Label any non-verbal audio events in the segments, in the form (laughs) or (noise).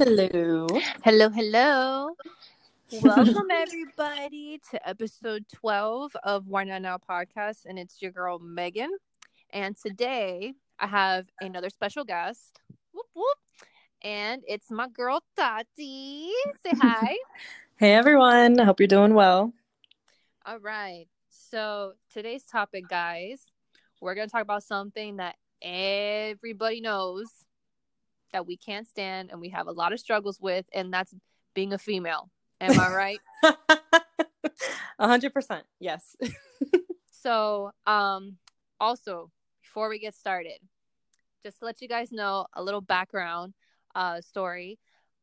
Hello. Hello, hello. Welcome (laughs) everybody to episode 12 of Why Not Now podcast and it's your girl Megan. And today I have another special guest. Whoop whoop. And it's my girl Tati. Say hi. (laughs) Hey everyone. I hope you're doing well. All right. So today's topic, guys, we're gonna talk about something that everybody knows that we can't stand and we have a lot of struggles with, and that's being a female. Am I (laughs) right? A hundred percent. Yes. (laughs) so, um, also before we get started, just to let you guys know a little background uh story.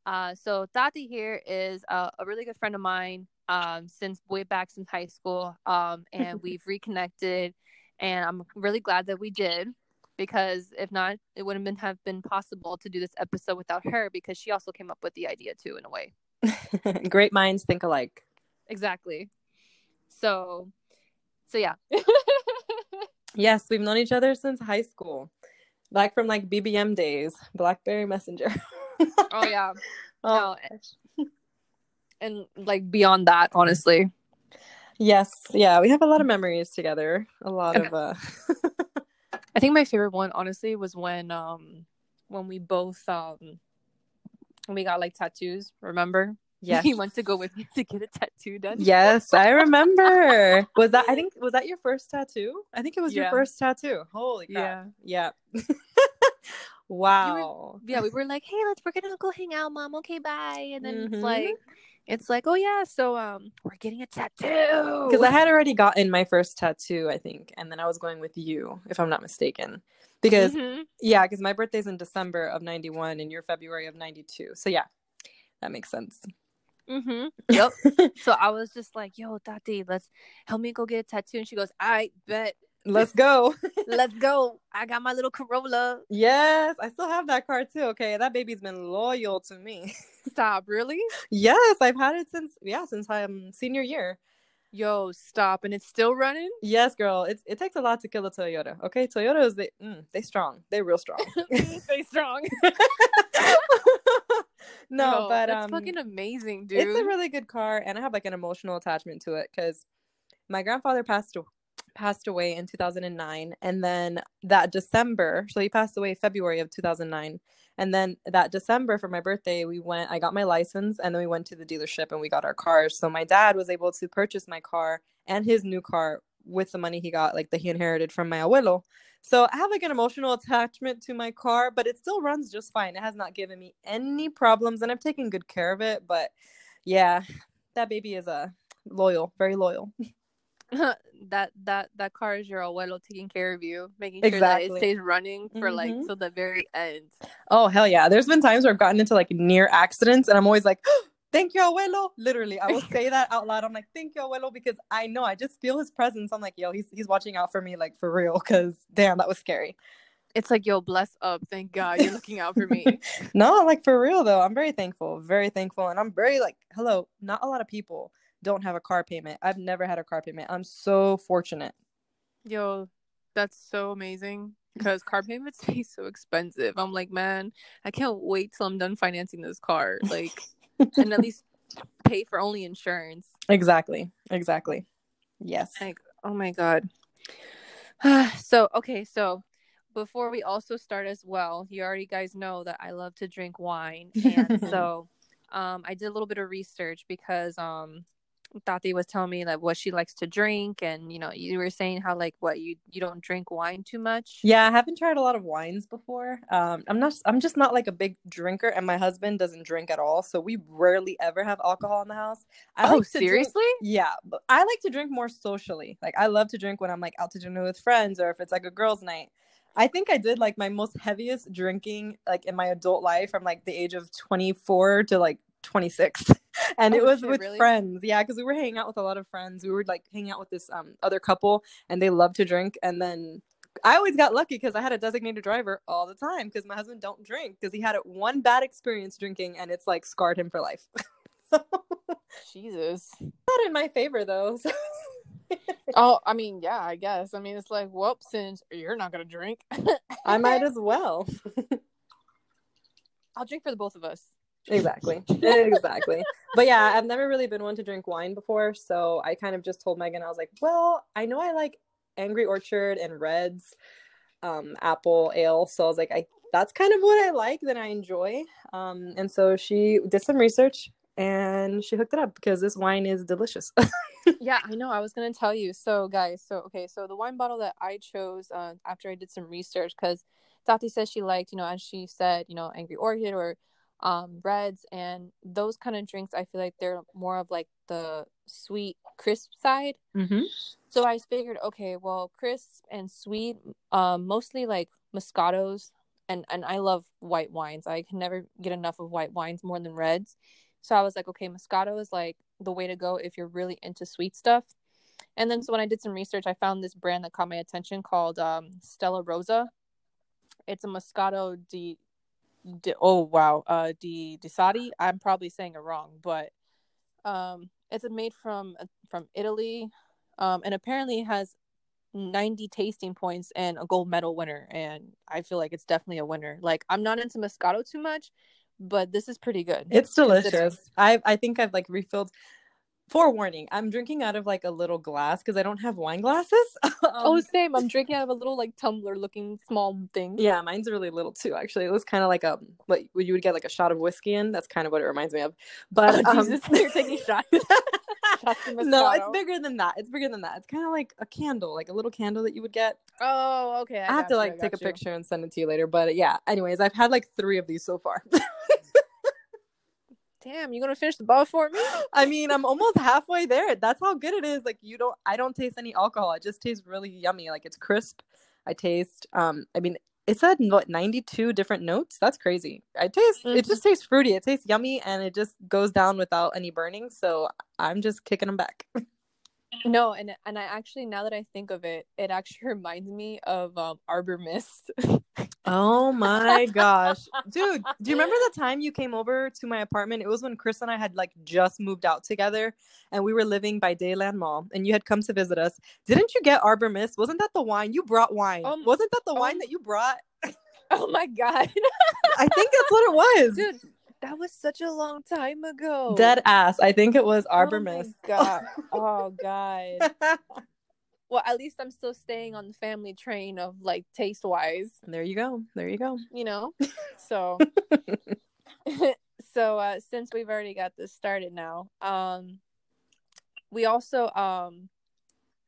Uh, so Tati here is a, a really good friend of mine um since way back since high school um and (laughs) we've reconnected and I'm really glad that we did because if not it wouldn't been, have been possible to do this episode without her because she also came up with the idea too in a way (laughs) Great minds think alike. exactly so so yeah (laughs) Yes, we've known each other since high school. Back from like BBM days, Blackberry Messenger. (laughs) oh yeah Oh, no and like beyond that honestly yes. Yeah, we have a lot of memories together. A lot Okay. of uh i think my favorite one honestly was when um when we both um when we got like tattoos remember (laughs) yes. he went to go with me to get a tattoo done Yes, I remember. was that I think was that your first tattoo? I think it was your first tattoo. Holy crap. Yeah. (laughs) wow. yeah we were like hey let's we're gonna go hang out mom okay bye and then Mhm. it's like it's like oh yeah so um we're getting a tattoo Because I had already gotten my first tattoo, I think, and then I was going with you, if I'm not mistaken. Because Mhm. yeah, because my birthday's in December of '91 and you're February of '92. So yeah, that makes sense. Mm-hmm. (laughs) yep so i was just like yo tati let's help me go get a tattoo and she goes i bet Let's go. (laughs) let's go i got my little corolla yes, I still have that car too. Okay, that baby's been loyal to me. (laughs) stop really yes, I've had it since yeah, since um senior year. yo stop and it's still running Yes, girl. It's it takes a lot to kill a Toyota. Okay, Toyota is they mm, they strong. They real strong. (laughs) they strong no, Yo, but that's um, fucking amazing dude it's a really good car, and I have like an emotional attachment to it because my grandfather passed passed away in 2009, and then that December, so he passed away February of 2009, and then that December for my birthday, we went. I got my license, and then we went to the dealership and we got our cars. So my dad was able to purchase my car and his new car with the money he got, like that he inherited from my abuelo. So I have like an emotional attachment to my car, but it still runs just fine. It has not given me any problems, and I've taken good care of it. But yeah, that baby is a loyal, very loyal. (laughs) (laughs) that that that car is your abuelo taking care of you, making sure that it stays running for like Mhm. till the very end. Oh hell yeah! There's been times where I've gotten into like near accidents, and I'm always like, (gasps) "Thank you, abuelo." Literally, I will (laughs) say that out loud. I'm like, "Thank you, abuelo," because I know I just feel his presence. I'm like, "Yo, he's he's watching out for me, like for real." Because damn, that was scary. It's like, yo, bless up. Thank God you're looking out for me. (laughs) No, like for real though, I'm very thankful, very thankful, and I'm very like, hello. Not a lot of people don't have a car payment. I've never had a car payment. I'm so fortunate. yo, that's so amazing. Because car payments (laughs) be so expensive. I'm like, man, I can't wait till I'm done financing this car. Like, and at least pay for only insurance. (laughs) Exactly, exactly. Yes. Like, oh my god. (sighs) so okay, so before we also start as well, you already guys know that I love to drink wine, and (laughs) so um, I did a little bit of research because um, Tati was telling me like what she likes to drink, and you know, you were saying how like what you you don't drink wine too much. Yeah, I haven't tried a lot of wines before. Um, I'm not. I'm just not like a big drinker, and my husband doesn't drink at all, so we rarely ever have alcohol in the house. I oh, like to drink- seriously? yeah, but I like to drink more socially. Like I love to drink when I'm like out to dinner with friends, or if it's like a girls' night. I think I did like my most heaviest drinking like in my adult life from like the age of 24 to like 26 (laughs) and it Oh, was shit, with really? friends yeah because we were hanging out with a lot of friends we were like hanging out with this um other couple and they love to drink and then i always got lucky because i had a designated driver all the time because my husband don't drink because he had one bad experience drinking and it's like scarred him for life (laughs) so Jesus. not in my favor though so- (laughs) Oh, I mean, yeah, I guess. I mean, it's like, whoop, since you're not gonna drink, i might as well I'll drink for the both of us. Exactly. (laughs) Exactly. But yeah i've never really been one to drink wine before so i kind of just told megan i was like well i know i like angry orchard and Redd's um, apple ale so i was like i that's kind of what i like that i enjoy. Um, and so she did some research and she hooked it up because this wine is delicious. (laughs) Yeah i know i was gonna tell you. So guys so okay so the wine bottle that i chose uh, after i did some research because tati says she liked you know as she said you know angry orchard or um, Redd's and those kind of drinks i feel like they're more of like the sweet crisp side. Mm-hmm. so i figured okay well crisp and sweet um, mostly like moscatos and and i love white wines. I can never get enough of white wines more than reds. So i was like okay moscato is like the way to go if you're really into sweet stuff. And then so when i did some research i found this brand that caught my attention called um, stella rosa. It's a moscato di Oh wow, uh, di Disati. I'm probably saying it wrong, but um, it's made from from Italy, um, and apparently has 90 tasting points and a gold medal winner. And I feel like it's definitely a winner. Like I'm not into Moscato too much, but this is pretty good. It's delicious. I I think I've like refilled forewarning i'm drinking out of like a little glass because i don't have wine glasses. (laughs) Um, oh same i'm (laughs) drinking out of a little like tumbler looking small thing. Yeah mine's really little too actually. It was kind of like a what you would get like a shot of whiskey in. That's kind of what it reminds me of. But oh, um, Jesus, (laughs) you're taking shots. No it's bigger than that it's bigger than that. It's kind of like a candle like a little candle that you would get. Oh okay i, I have to like take a picture and send it to you later but yeah anyways i've had like three of these so far damn, you gonna finish the bottle for me? (gasps) I mean, I'm almost halfway there. That's how good it is. Like you don't I don't taste any alcohol. It just tastes really yummy. Like it's crisp. I taste um I mean it said what 92 different notes. That's crazy. I taste mm-hmm. it just tastes fruity. It tastes yummy and it just goes down without any burning. So I'm just kicking them back. (laughs) No, and and I actually now that I think of it, it actually (laughs) reminds me of um, Arbor Mist. (laughs) oh my gosh, dude! Do you remember (laughs) the time you came over to my apartment? It was when Chris and I had like just moved out together, and we were living by Dadeland Mall, and you had come to visit us. Didn't you get Arbor Mist? Wasn't that the wine you brought? Wine um, wasn't that the um, wine that you brought? Oh my god! I think that's what it was, dude that was such a long time ago. Dead ass. I think it was Arbor Mist. (laughs) Oh god. oh (laughs) god. well, at least I'm still staying on the family train of like taste wise. There you go. There you go. You know. (laughs) So so uh since we've already got this started now, um we also um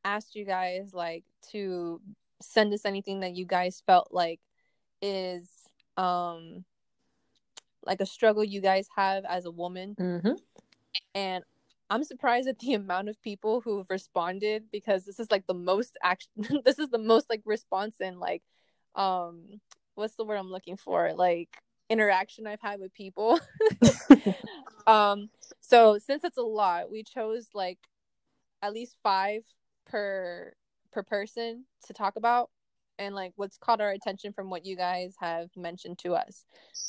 asked you guys like to send us anything that you guys felt like is um like a struggle you guys have as a woman. Mm-hmm. And I'm surprised at the (laughs) amount of people who've responded because this is like the most action (laughs) this is the most like response and like um what's the word I'm looking for? Like interaction I've had with people. (laughs) um so since it's a lot, we chose like at least 5 per per person to talk about and like what's caught our attention from what you guys have mentioned to us.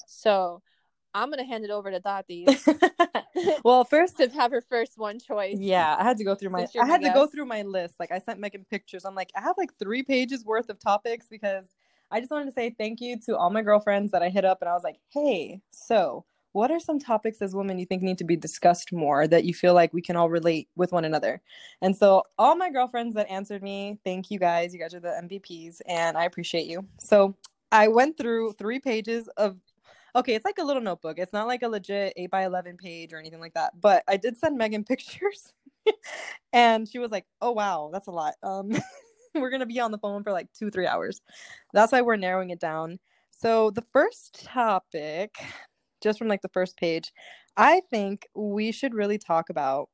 So I'm gonna hand it over to Tati. (laughs) well, first to have her first one choice. Yeah, I had to go through my I had to go through my list. Like I sent Megan pictures. I'm like, I have like three pages worth of topics because I just wanted to say thank you to all my girlfriends that I hit up and I was like, hey, so what are some topics as women you think need to be discussed more that you feel like we can all relate with one another? And so all my girlfriends that answered me, thank you guys. You guys are the MVPs and I appreciate you. So I went through three pages of okay, it's like a little notebook. It's not like a legit 8 by 11 page or anything like that. But I did send Megan (laughs) pictures and she was like, oh, wow, that's a lot. Um, (laughs) we're to be on the phone for like two, three hours. That's why we're narrowing it down. So the first topic, just from like the first page, I think we should really talk about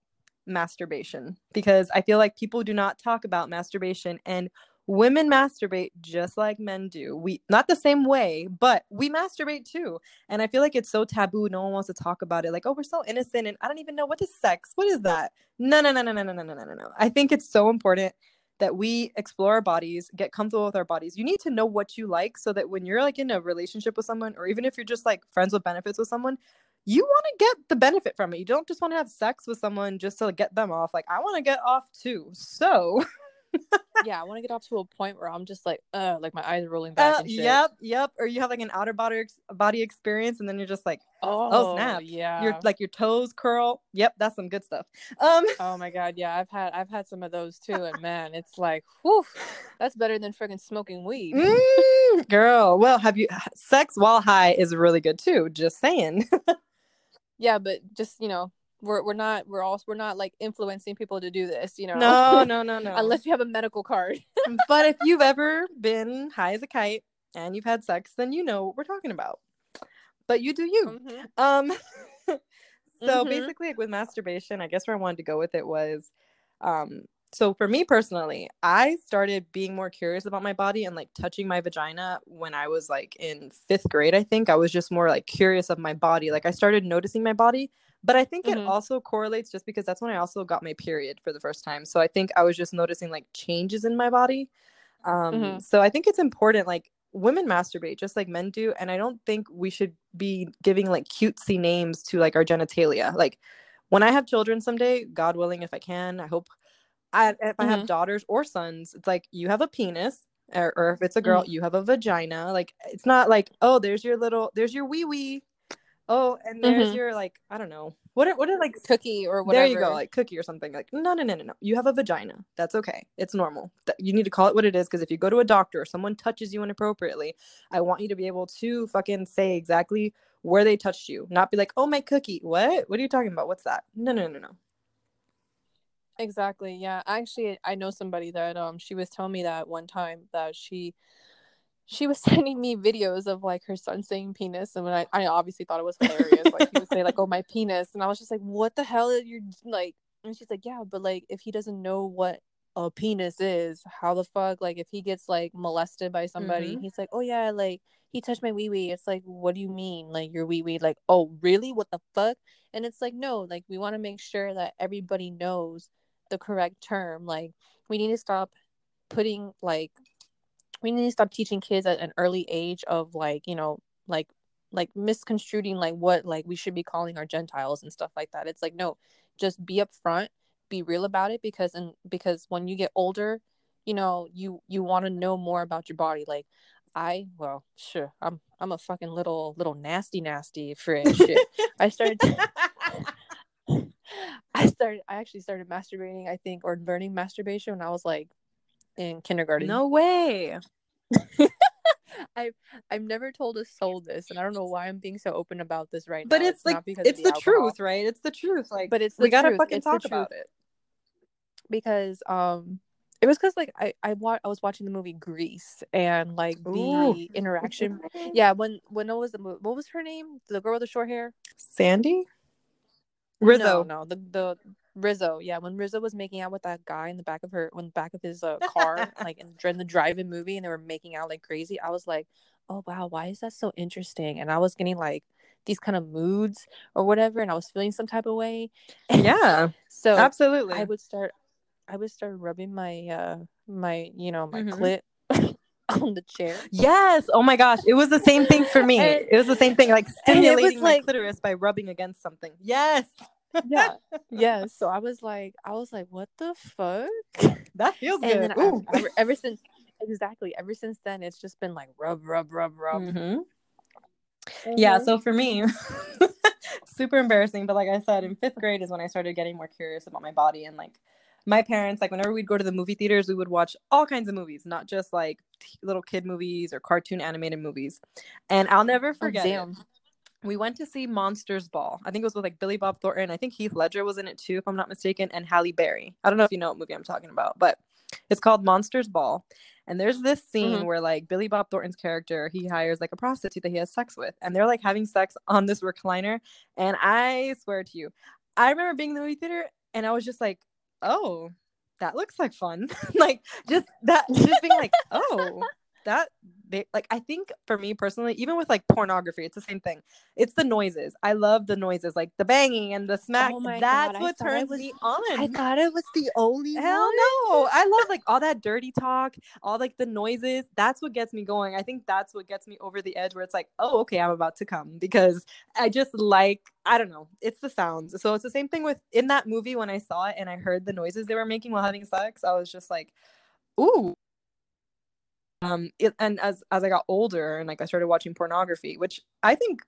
masturbation because I feel like people do not talk about masturbation and women masturbate just like men do. We not the same way, but we masturbate too. And I feel like it's so taboo. No one wants to talk about it. Like, oh, we're so innocent and I don't even know what is sex. What is that? No, no, no, no, no, no, no, no, no, no. I think it's so important that we explore our bodies, get comfortable with our bodies. You need to know what you like so that when you're like in a relationship with someone, or even if you're just like friends with benefits with someone, you want to get the benefit from it. You don't just want to have sex with someone just to get them off. Like, I want to get off too. So (laughs) yeah, I want to get off to a point where I'm just like, uh, like my eyes are rolling back Uh, and shit. yep, yep. Or you have like an outer body ex- body experience, and then you're just like, Oh, snap. Yeah. your like your toes curl. Yep, that's some good stuff. Um, Oh my god, yeah, I've had I've had some of those too, and man, it's like, (laughs) whew, that's better than freaking smoking weed. mm, girl. Well, have you sex while high is really good too. Just saying. (laughs) Yeah, but just you know, we're we're not we're also we're not like influencing people to do this, you know. no, (laughs) no, no, no. Unless you have a medical card. (laughs) but if you've ever been high as a kite and you've had sex, then you know what we're talking about. But you do you. Mhm. Um (laughs) so Mhm. basically like with masturbation, I guess where I wanted to go with it was um so for me personally, I started being more curious about my body and like touching my vagina when I was like in 5th grade, I think. I was just more like curious of my body. Like I started noticing my body, but I think it Mhm. also correlates just because that's when I also got my period for the first time. So I think I was just noticing like changes in my body. Um Mhm. so I think it's important like women masturbate just like men do and I don't think we should be giving like cutesy names to like our genitalia. Like when I have children someday, God willing if I can, I hope I if I have daughters or sons, it's like you have a penis or, or if it's a girl, you have a vagina. Like it's not like, oh, there's your little there's your wee wee. Oh, and there's Mhm. your like, I don't know. What are what are like Cookie or whatever. there you go, like cookie or something. Like, no, no, no, no, no. You have a vagina. That's okay. It's normal. You need to call it what it is because if you go to a doctor or someone touches you inappropriately, I want you to be able to fucking say exactly where they touched you, not be like, oh, my cookie. What? What are you talking about? What's that? No, no, no, no. Exactly. Yeah. Actually, I know somebody that um she was telling me that one time that she she was (laughs) sending me videos of like her son saying penis and when I, I obviously thought it was hilarious. like he would say like, Oh my penis and I was just like, What the hell are you like and she's like, Yeah, but like if he doesn't know what a penis is, how the fuck like if he gets like molested by somebody, Mhm. he's like, Oh yeah, like he touched my wee wee. It's like, what do you mean? Like your wee wee? Like, oh really? What the fuck? And it's like, no, like we want to make sure that everybody knows the correct term. Like we need to stop putting like we need to stop teaching kids at an early age of like, you know, like like misconstruing like what like we should be calling our genitals and stuff like that. It's like no, just be upfront, be real about it because and because when you get older, you know, you you want to know more about your body. Like I well, sure, I'm I'm a fucking little little nasty nasty for. (laughs) Shit. I started (laughs) I started I actually started masturbating, I think, or learning masturbation when I was like in kindergarten. No way. (laughs) I've I've never told a soul this, and I don't know why I'm being so open about this right But now. But it's, like, not because it's the, alcohol, truth, right? It's the truth. Like, But it's we the gotta truth. fucking It's talk about it. because um it was because like I I, wa- I was watching the movie Grease and like the Ooh. interaction. (laughs) Yeah, when when what was the movie? What was her name? The girl with the short hair. Sandy? Rizzo. No, no, the the Rizzo. Yeah, when Rizzo was making out with that guy in the back of her, when the back of his uh, car, (laughs) like in, during the drive-in movie, and they were making out like crazy. I was like, oh wow, why is that so interesting? And I was getting like these kind of moods or whatever, and I was feeling some type of way. Yeah, (laughs) So absolutely. I would start, I would start rubbing my uh my you know my Mhm. clit (laughs) on the chair. Yes. Oh my gosh. It was the same thing for me. And- it was the same thing, like and it was stimulating my like- clitoris by rubbing against something. Yes. Yeah, (laughs) yeah. So I was like, I was like, what the fuck? (laughs) That feels and good. Ooh. ever, ever, since exactly ever since then it's just been like rub rub rub rub Mhm. Yeah. Mhm. So for me, (laughs) super embarrassing. But like I said, in fifth grade is when I started getting more curious about my body and like my parents. Like whenever we'd go to the movie theaters, we would watch all kinds of movies, not just like t- little kid movies or cartoon animated movies. And I'll never Oh, forget. it. We went to see Monsters Ball. I think it was with like Billy Bob Thornton. I think Heath Ledger was in it too, if I'm not mistaken, and Halle Berry. I don't know if you know what movie I'm talking about, but it's called Monsters Ball. And there's this scene Mhm. where like Billy Bob Thornton's character, he hires like a prostitute that he has sex with, and they're like having sex on this recliner. And I swear to you, I remember being in the movie theater and I was just like, oh, that looks like fun. (laughs) like just that just being like, oh, that they like I think for me personally, even with like pornography, it's the same thing. It's the noises. I love the noises, like the banging and the smack. Oh That's God, what turns was- me on. I thought it was the only Hell one. no. I love like all that dirty talk, all like the noises. That's what gets me going. I think that's what gets me over the edge where it's like, oh, okay, I'm about to come because I just like, I don't know, it's the sounds. So it's the same thing with in that movie when I saw it and I heard the noises they were making while having sex. I was just like, ooh. Um, it, and as as I got older and like I started watching pornography, which I think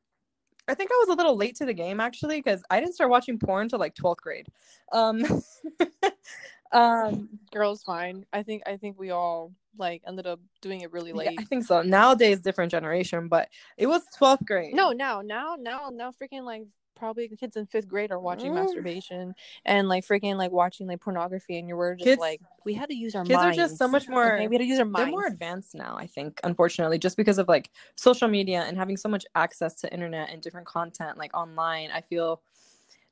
I think I was a little late to the game actually because I didn't start watching porn until like 12th grade. Um, (laughs) um, Girls, fine. I think I think we all like ended up doing it really late. yeah, I think so. Nowadays, different generation, but it was 12th grade. No, now, now, now, now, freaking like probably kids in fifth grade are watching Mm. masturbation and like freaking like watching like pornography, and you were just Kids- like, we had to use our kids are just so much more. Okay, we had to use our minds they're more advanced now i think unfortunately just because of like social media and having so much access to internet and different content like online i feel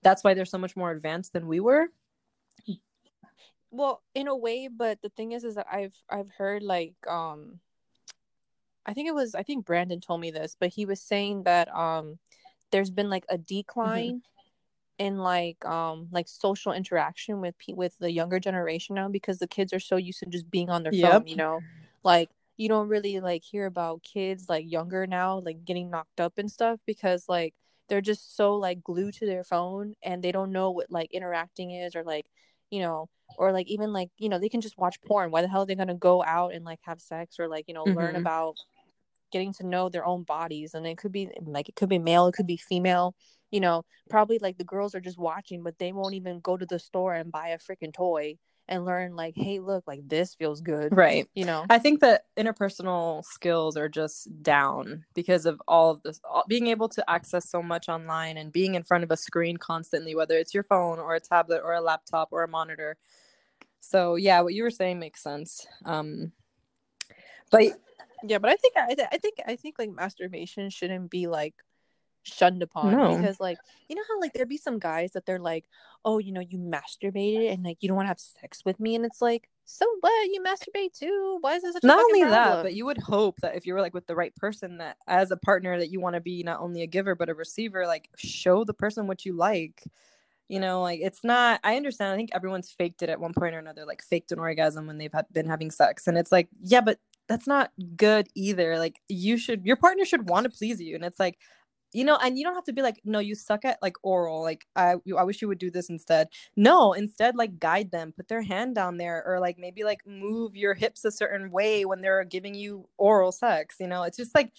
that's why they're so much more advanced than we were well, in a way, but the thing is, is that I've I've heard like um, I think it was I think Brandon told me this, but he was saying that um, there's been like a decline in like um like social interaction with pe- with the younger generation now because the kids are so used to just being on their Yep. phone, you know, like you don't really like hear about kids like younger now like getting knocked up and stuff because like they're just so like glued to their phone and they don't know what like interacting is or like you know or like even like you know they can just watch porn why the hell are they gonna go out and like have sex or like you know learn Mhm. about getting to know their own bodies and it could be like it could be male it could be female you know probably like the girls are just watching but they won't even go to the store and buy a freaking toy and learn like hey look like this feels good right. you know? I think that interpersonal skills are just down because of all of this all, being able to access so much online and being in front of a screen constantly whether it's your phone or a tablet or a laptop or a monitor. So yeah what you were saying makes sense. Um but yeah but i think i, I think i think like masturbation shouldn't be like shunned upon No. because like you know how like there'd be some guys that they're like oh you know you masturbated and like you don't want to have sex with me and it's like so what? You masturbate too? Why is this such a not only that but you would hope that if you were like with the right person that as a partner that you want to be not only a giver but a receiver like show the person what you like. You know like it's not i understand i think everyone's faked it at one point or another like faked an orgasm when they've had, been having sex and it's like yeah but that's not good either like you should your partner should want to please you and it's like you know and you don't have to be like no you suck at like oral like i i wish you would do this instead. No instead like guide them put their hand down there or like maybe like move your hips a certain way when they're giving you oral sex you know? It's just like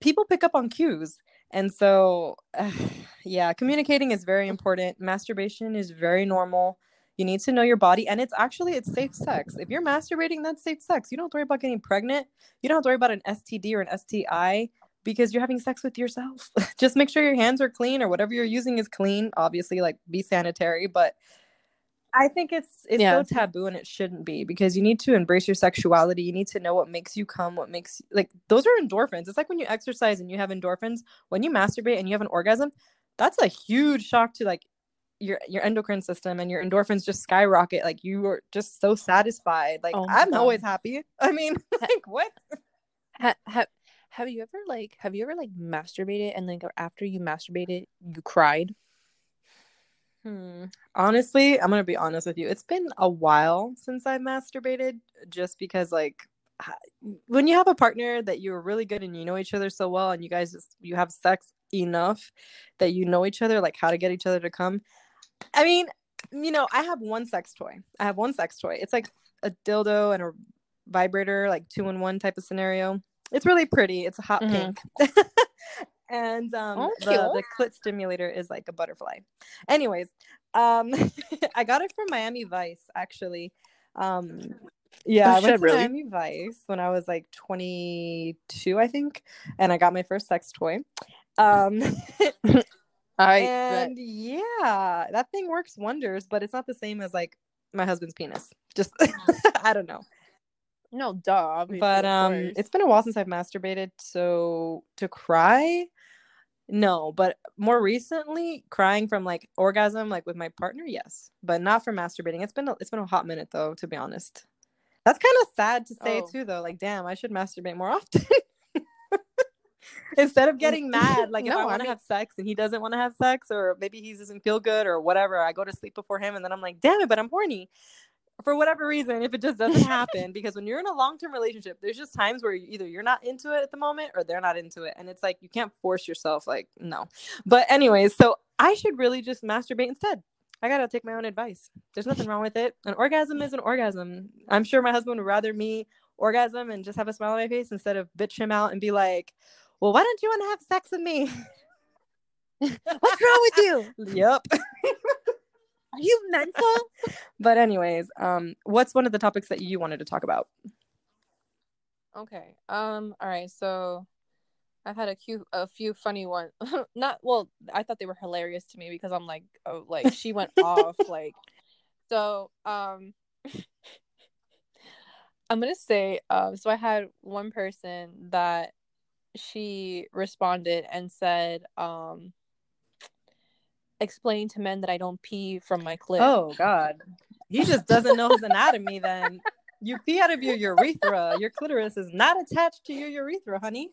people pick up on cues and so (sighs) yeah communicating is very important masturbation is very normal you need to know your body and it's actually it's safe sex if you're masturbating that's safe sex you don't have to worry about getting pregnant you don't have to worry about an std or an sti because you're having sex with yourself (laughs) just make sure your hands are clean or whatever you're using is clean obviously like be sanitary but I think it's it's Yeah. so taboo and it shouldn't be because you need to embrace your sexuality. You need to know what makes you come, what makes like those are endorphins. It's like when you exercise and you have endorphins. When you masturbate and you have an orgasm, that's a huge shock to like your your endocrine system and your endorphins just skyrocket. Like you are just so satisfied. Like Oh I'm God. always happy. (laughs) I mean, like what? ha- ha- have you ever like have you ever like masturbated and like after you masturbated you cried Hmm. Honestly, I'm gonna be honest with you. It's been a while since I masturbated, just because like when you have a partner that you're really good and you know each other so well, and you guys just you have sex enough that you know each other, like how to get each other to come. I mean, you know, I have one sex toy. I have one sex toy. It's like a dildo and a vibrator, like two in one type of scenario. It's really pretty. It's a hot Mhm. pink. (laughs) and um Oh, the, the clit stimulator is like a butterfly. Anyways, um (laughs) I got it from Miami Vice actually. Um yeah, Oh, I went to really? Miami Vice when I was like 22, I think, and I got my first sex toy. Um (laughs) i and yeah, that thing works wonders, but it's not the same as like my husband's penis. Just (laughs) I don't know. no duh But um it's been a while since I've masturbated, so to cry no, but more recently crying from like orgasm like with my partner, yes, but not from masturbating. It's been a, it's been a hot minute though, to be honest. That's kind of sad to say Oh. too though. Like damn, I should masturbate more often. (laughs) Instead of (laughs) getting mad, like if No, I I want to mean- have sex and he doesn't want to have sex, or maybe he doesn't feel good, or whatever, I go to sleep before him, and then I'm like, damn it, but I'm horny for whatever reason. If it just doesn't (laughs) happen, because when you're in a long term relationship, there's just times where either you're not into it at the moment, or they're not into it, and it's like you can't force yourself. Like no, but anyways, so I should really just masturbate instead. I gotta take my own advice. There's nothing wrong with it. An orgasm is an orgasm. I'm sure my husband would rather me orgasm and just have a smile on my face instead of bitch him out and be like, "Well, why don't you want to have sex with me?" (laughs) What's wrong with you? (laughs) yep. Are you mental? but anyways, um, what's one of the topics that you wanted to talk about? Okay. Um. All right. So, I've had a few a few funny ones. (laughs) Not well. I thought they were hilarious to me because I'm like, oh, like she went off like. So um. I'm gonna say um. So I had one person that she responded and said um explain to men that I don't pee from my clit. Oh God, he just doesn't know his anatomy. Then you pee out of your urethra. Your clitoris is not attached to your urethra, honey.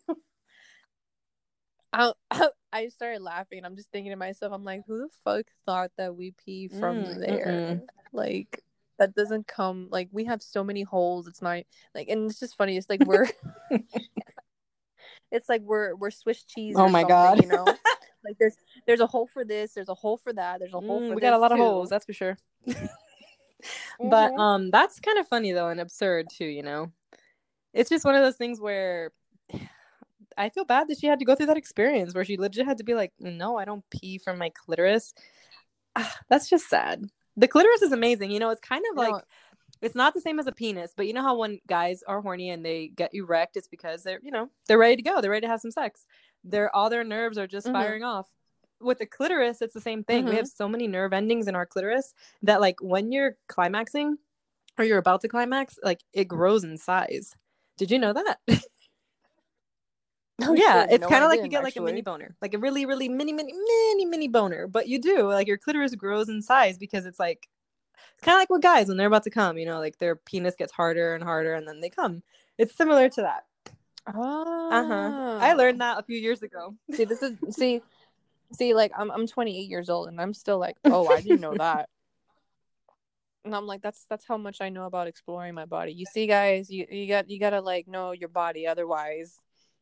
I, (laughs) I started laughing. I'm just thinking to myself, I'm like, who the fuck thought that we pee from mm, there? Mm-mm. Like that doesn't come. Like we have so many holes. It's not like, and it's just funny. It's like we're. (laughs) it's like we're we're Swiss cheese. Oh my god! You know, (laughs) like there's there's a hole for this, there's a hole for that, there's a hole mm, for. We got a lot too. of holes, that's for sure. (laughs) mm-hmm. But um, that's kind of funny though and absurd too. You know, it's just one of those things where (sighs) I feel bad that she had to go through that experience where she legit had to be like, no, I don't pee from my clitoris. Ah, that's just sad. The clitoris is amazing. You know, it's kind of you like. Know, it's not the same as a penis, but you know how when guys are horny and they get erect, it's because they're, you know, they're ready to go. They're ready to have some sex. They're all their nerves are just mm-hmm. firing off. With the clitoris, it's the same thing. Mm-hmm. We have so many nerve endings in our clitoris that like when you're climaxing or you're about to climax, like it grows in size. Did you know that? (laughs) Oh, yeah, it's no, kind of like you get like a mini boner, like a really, really mini, mini, mini, mini boner. But you do like your clitoris grows in size because it's like it's kind of like with guys when they're about to come, you know, like their penis gets harder and harder and then they come. It's similar to that. Oh. Uh-huh. I learned that a few years ago. See, this is (laughs) see see like I'm I'm 28 years old and I'm still like, "Oh, I didn't know that." (laughs) and I'm like, "That's that's how much I know about exploring my body." You see guys, you you got you got to like know your body otherwise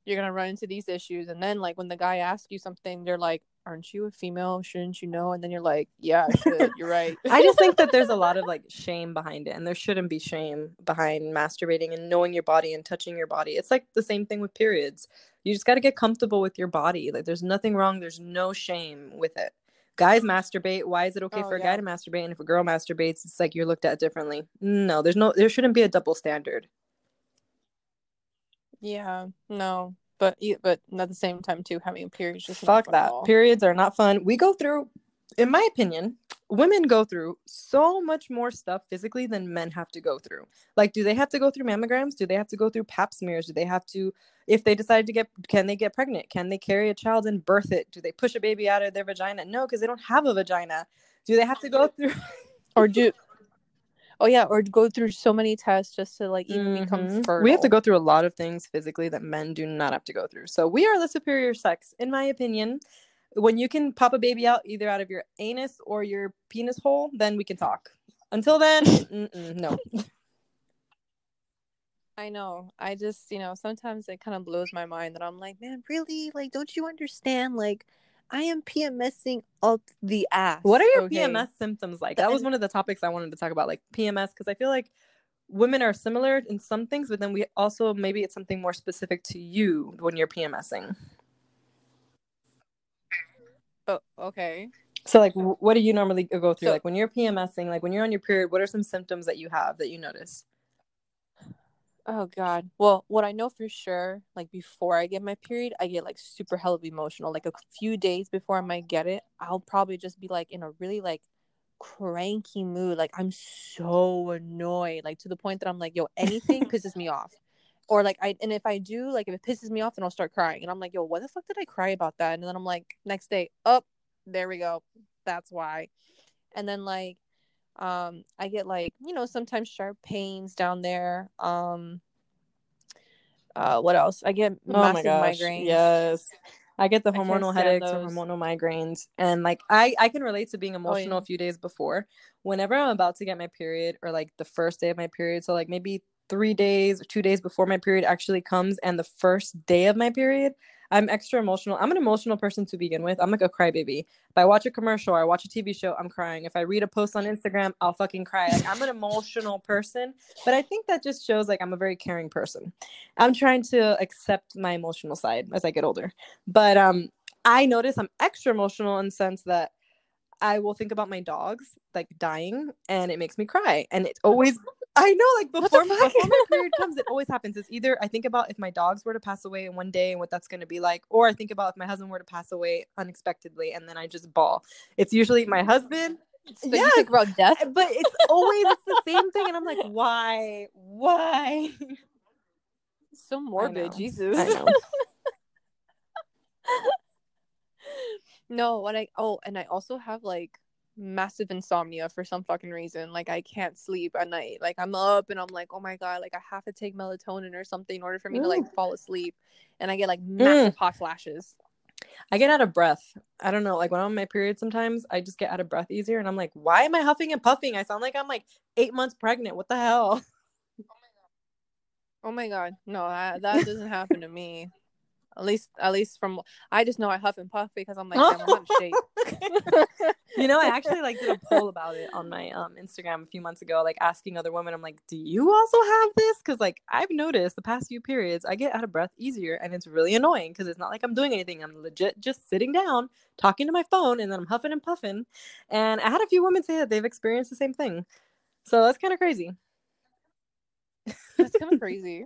you're going to run into these issues and then like when the guy asks you something, they're like, aren't you a female? Shouldn't you know? And then you're like, yeah, I. You're right. (laughs) I just think that there's a lot of like shame behind it, and there shouldn't be shame behind masturbating and knowing your body and touching your body. It's like the same thing with periods. You just got to get comfortable with your body. Like, there's nothing wrong. There's no shame with it. Guys masturbate. Why is it okay oh, for a yeah. guy to masturbate? And if a girl masturbates, it's like you're looked at differently. No, there's no, there shouldn't be a double standard. Yeah, no, but but at the same time too having a period just fuck that. periods are not fun. We go through in my opinion women go through so much more stuff physically than men have to go through. Like do they have to go through mammograms? Do they have to go through pap smears? Do they have to if they decide to get can they get pregnant? Can they carry a child and birth it? Do they push a baby out of their vagina? No because they don't have a vagina. Do they have to go through or do Oh yeah, or go through so many tests just to like even mm-hmm. become fertile. We have to go through a lot of things physically that men do not have to go through. So we are the superior sex, in my opinion. When you can pop a baby out either out of your anus or your penis hole, then we can talk. Until then, no. (laughs) I know. I just, you know, sometimes it kind of blows my mind that I'm like, man, really? Like, don't you understand? Like, I am PMSing up the ass. What are your okay? PMS symptoms like? That was one of the topics I wanted to talk about, like PMS, because I feel like women are similar in some things, but then we also maybe it's something more specific to you when you're PMSing. Oh, okay. So, like, what do you normally go through? So, like, when you're PMSing, like when you're on your period, what are some symptoms that you have that you notice? Oh God. Well, what I know for sure, like before I get my period, I get like super hell of emotional. Like a few days before I might get it, I'll probably just be like in a really like cranky mood. Like I'm so annoyed, like to the point that I'm like, yo, anything (laughs) pisses me off. Or like I and if I do, like if it pisses me off, then I'll start crying. And I'm like, yo, what the fuck did I cry about that? And then I'm like, next day, up, oh, there we go. That's why. And then like um, I get like, you know, sometimes sharp pains down there. Um, uh, what else? I get oh massive oh migraines. Yes. I get the hormonal headaches or hormonal migraines. And like I, I can relate to being emotional oh, yeah. a few days before. Whenever I'm about to get my period or like the first day of my period, so like maybe three days two days before my period actually comes and the first day of my period, I'm extra emotional. I'm an emotional person to begin with. I'm like a crybaby. If I watch a commercial or I watch a TV show, I'm crying. If I read a post on Instagram, I'll fucking cry. Like, I'm an emotional person, but I think that just shows like I'm a very caring person. I'm trying to accept my emotional side as I get older. But um I notice I'm extra emotional in the sense that I will think about my dogs like dying and it makes me cry. And it's always I know, like before, before my period comes, it always happens. It's either I think about if my dogs were to pass away in one day and what that's going to be like, or I think about if my husband were to pass away unexpectedly and then I just bawl. It's usually my husband. So think about death, eh, but it's always it's the same thing, and I'm like, why, why? So morbid, Jesus. I know. (laughs) no, what I oh, and I also have like massive insomnia for some fucking reason. Like I can't sleep at night. Like I'm up and I'm like, oh my god, like I have to take melatonin or something in order for me to like fall asleep. And I get like massive mm. hot flashes. I get out of breath. I don't know. Like when I'm on my period, sometimes I just get out of breath easier, and I'm like, why am I huffing and puffing? I sound like I'm like eight months pregnant. What the hell? Oh my god, no, that, that doesn't happen to me. At least, at least from I just know I huff and puff because I'm like I'm not shape. (laughs) you know, I (laughs) actually like did a poll about it on my um Instagram a few months ago, like asking other women. I'm like, do you also have this? Because like I've noticed the past few periods, I get out of breath easier, and it's really annoying because it's not like I'm doing anything. I'm legit just sitting down, talking to my phone, and then I'm huffing and puffing. And I had a few women say that they've experienced the same thing. So that's kind of crazy. That's kind of crazy.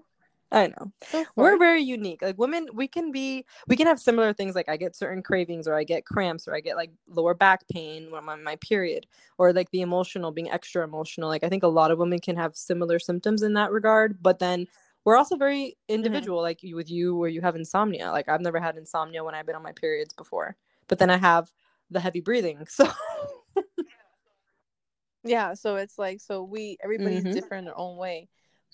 I know. We're very unique. Like women, we can be we can have similar things like I get certain cravings or I get cramps or I get like lower back pain when I'm on my period or like the emotional being extra emotional. Like I think a lot of women can have similar symptoms in that regard, but then we're also very mm-hmm. individual mm-hmm. like you, with you where you have insomnia. Like I've never had insomnia when I've been on my periods before. But then I have the heavy breathing. (laughs) So Yeah, so it's like so we everybody's mm-hmm. different in their own way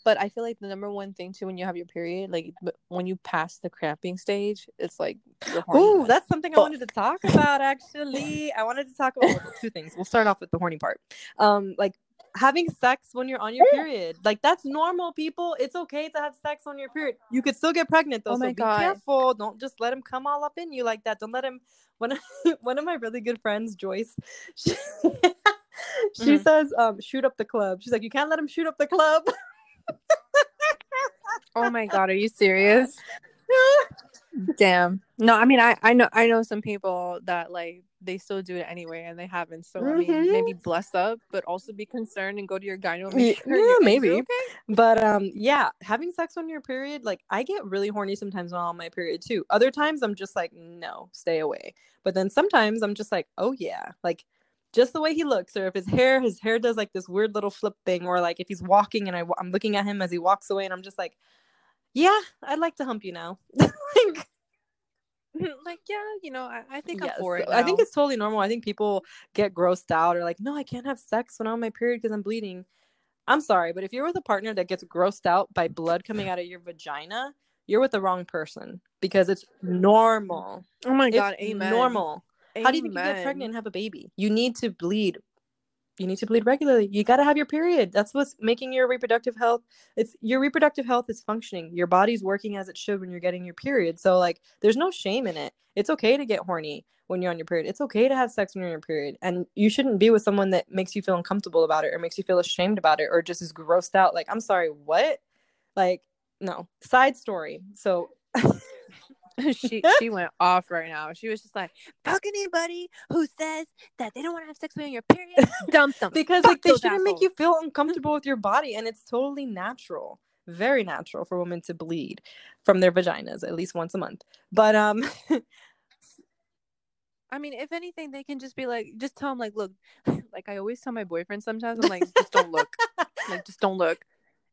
but I feel like the number one thing too when you have your period, like when you pass the cramping stage, it's like oh, that's something I wanted to talk about. Actually, I wanted to talk about two things. We'll start off with the horny part. Um, like having sex when you're on your period, like that's normal. People, it's okay to have sex on your period. You could still get pregnant though, oh so be God. careful. Don't just let him come all up in you like that. Don't let him. One (laughs) one of my really good friends, Joyce. She, (laughs) she mm-hmm. says, um, shoot up the club. She's like, you can't let him shoot up the club (laughs) oh my god, are you serious? Damn. No, I mean I I know I know some people that like they still do it anyway and they haven't. So mm-hmm. I mean mm-hmm. maybe bless up, but also be concerned and go to your gyno. yeah, maybe. Okay. But um yeah, having sex on your period, like I get really horny sometimes while on my period too. Other times I'm just like, no, stay away. But then sometimes I'm just like, oh yeah, like just the way he looks or if his hair his hair does like this weird little flip thing or like if he's walking and I, i'm looking at him as he walks away and i'm just like yeah i'd like to hump you now. (laughs) Like, (laughs) like yeah you know i, I think yes, i'm for it now. i think it's totally normal. I think people get grossed out or like no i can't have sex when i'm on my period because i'm bleeding. I'm sorry but if you're with a partner that gets grossed out by blood coming out of your vagina you're with the wrong person because it's normal. Oh my god it's amen. normal how do you think you get pregnant and have a baby? You need to bleed. You need to bleed regularly. You got to have your period. That's what's making your reproductive health. It's your reproductive health is functioning. Your body's working as it should when you're getting your period. So like there's no shame in it. It's okay to get horny when you're on your period. It's okay to have sex when you're on your period. And you shouldn't be with someone that makes you feel uncomfortable about it or makes you feel ashamed about it or just is grossed out like, "I'm sorry, what?" Like, no. Side story. So (laughs) (laughs) she she went off right now. She was just like, "Fuck anybody who says that they don't want to have sex with you on your period, (laughs) dump them." because Fuck like they shouldn't assholes. make you feel uncomfortable (laughs) with your body, and it's totally natural, very natural for women to bleed from their vaginas at least once a month. But um. I mean, if anything, they can just be like, just tell them, like, look, like I always tell my boyfriend sometimes, I'm like, just don't look, like, just don't look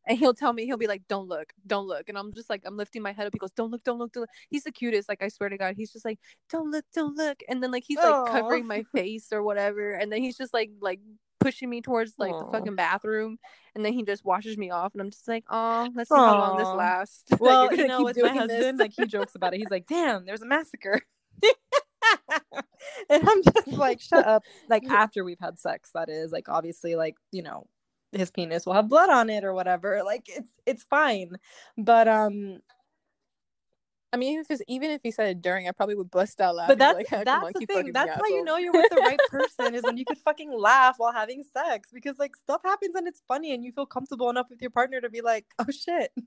and he'll tell me he'll be like don't look don't look. And i'm just like i'm lifting my head up. He goes don't look don't look don't look. He's the cutest. Like i swear to god he's just like don't look don't look. And then like he's like Aww. covering my face or whatever. And then he's just like like pushing me towards like Aww. the fucking bathroom. And then he just washes me off. And i'm just like oh let's see Aww. how long this lasts. (laughs) Well you know with my husband like he jokes about it. He's like damn there's a massacre. (laughs) (laughs) And i'm just like shut up. Like after we've had sex that is. Like obviously like you know his penis will have blood on it or whatever. Like it's it's fine. But um I mean, even if, even if he said it during, I probably would bust out laughing. but that's like, "Heck, that's the thing. That's how you know you're with the right (laughs) person is when you could fucking laugh while having sex because like stuff happens and it's funny and you feel comfortable enough with your partner to be like, oh shit. (laughs)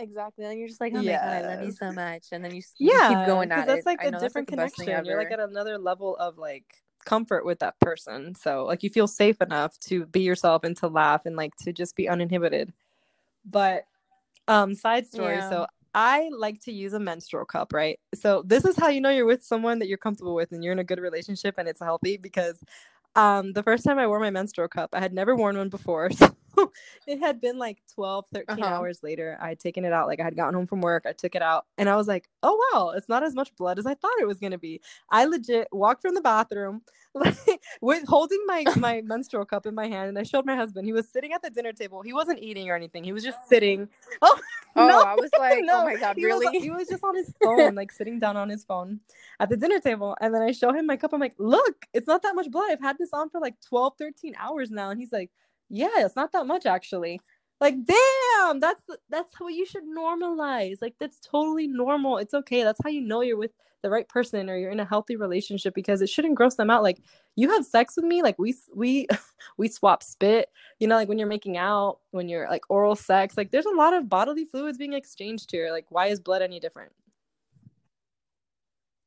Exactly. And you're just like, oh my god, I love you so much. And then you, s- you yeah, keep going at that's it. like I a different like, the best thing connection. You're like at another level of like comfort with that person. So like you feel safe enough to be yourself and to laugh and like to just be uninhibited. But um side story, Yeah. so I like to use a menstrual cup, right? So this is how you know you're with someone that you're comfortable with and you're in a good relationship and it's healthy because um the first time I wore my menstrual cup, I had never worn one before. (laughs) So (laughs) it had been like 12, 13 Uh-huh. hours later. I had taken it out. Like I had gotten home from work. I took it out and I was like, oh wow, it's not as much blood as I thought it was gonna be. I legit walked from the bathroom like (laughs) with holding my (laughs) my menstrual cup in my hand and I showed my husband. He was sitting at the dinner table. He wasn't eating or anything. He was just sitting. Oh Oh, no, I was like, no, oh my god, he was- really? he was just on his phone, like sitting down on his phone at the dinner table. And then I show him my cup. I'm like, look, it's not that much blood. I've had this on for like 12, 13 hours now. And he's like, yeah, it's not that much actually. Like, damn, that's that's what you should normalize. Like, that's totally normal. It's okay. That's how you know you're with the right person or you're in a healthy relationship because it shouldn't gross them out. Like, you have sex with me, like we we (laughs) we swap spit. You know, like when you're making out, when you're like oral sex, like there's a lot of bodily fluids being exchanged here. Like, why is blood any different?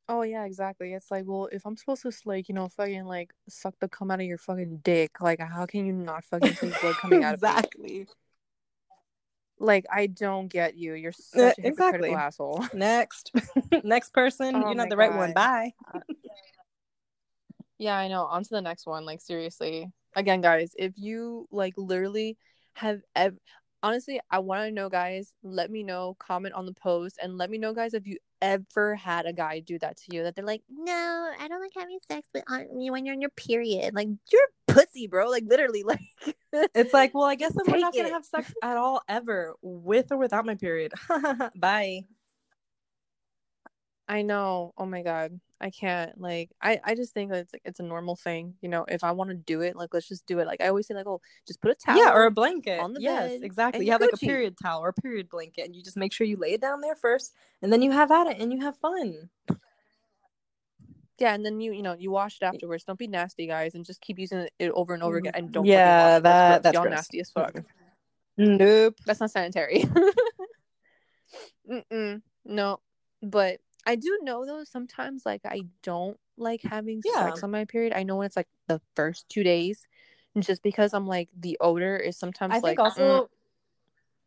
Oh yeah, exactly. It's like, well, if I'm supposed to like, you know, fucking like suck the cum out of your fucking dick, like how can you not fucking taste blood coming out of exactly. Like I don't get you. You're such Uh, a hypocritical exactly. asshole. (laughs) Next, (laughs) next person. Oh you're not the right one. Bye. Yeah, I know. On to the next one. Like seriously. Again, guys, if you like literally have ever honestly, I want to know guys, let me know, comment on the post and let me know guys if you ever had a guy do that to you that they're like, "No, I don't like having sex with on you when you're on your period." Like, you're a pussy, bro. Like literally (laughs) like It's like, well, I guess we're not gonna it. have sex at all ever, with or without my period. (laughs) Bye. I know. Oh my god. I can't. Like I I just think that it's like it's a normal thing. You know, if I want to do it, like let's just do it. Like I always say like, "Oh, just put a towel." yeah, or a blanket. on the yes, bed, exactly. and You have like a Gucci. period towel or a period blanket, and you just make sure you lay it down there first, and then you have at it, and you have fun. Yeah, and then you you know you wash it afterwards. Don't be nasty, guys, and just keep using it- over and over mm, again. And don't Yeah, wash it. that- that's, y'all gross. nasty as fuck. Nope. That's not sanitary. (laughs) Mm-mm, no, but I do know though sometimes like I don't like having Yeah. sex on my period. I know when it's like the first two days, just because I'm like the odor is sometimes I like think mm, also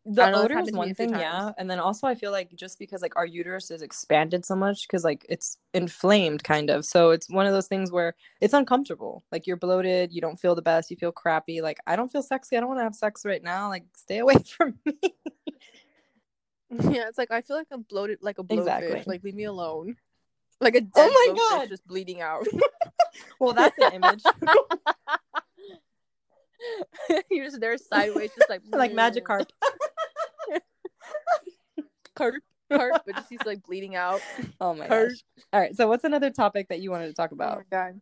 I the don't know, it's odor is happened to me one thing, yeah, and then also I feel like just because like our uterus is expanded so much because like it's inflamed kind of, so it's one of those things where it's uncomfortable. Like you're bloated, you don't feel the best, you feel crappy. Like I don't feel sexy. I don't want to have sex right now. Like stay (laughs) away from me. (laughs) yeah, it's like I feel like I'm bloated like a blowfish. Exactly. Like leave me alone. (laughs) Like a dead Oh my blowfish God. just bleeding out. (laughs) well, that's an image. You're just there sideways, just like like Magikarp, carp, carp, but just he's like bleeding out. Oh my Carp. gosh. All right. So what's another topic that you wanted to talk about? god.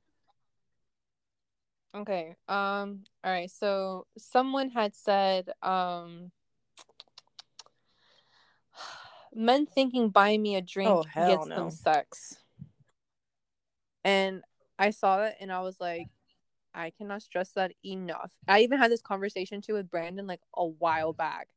Okay. Um. All right. So someone had said, um, men thinking buy me a drink Oh, gets no. them sex. And I saw that, and I was like, I cannot stress that enough. I even had this conversation too with Brandon like a while back.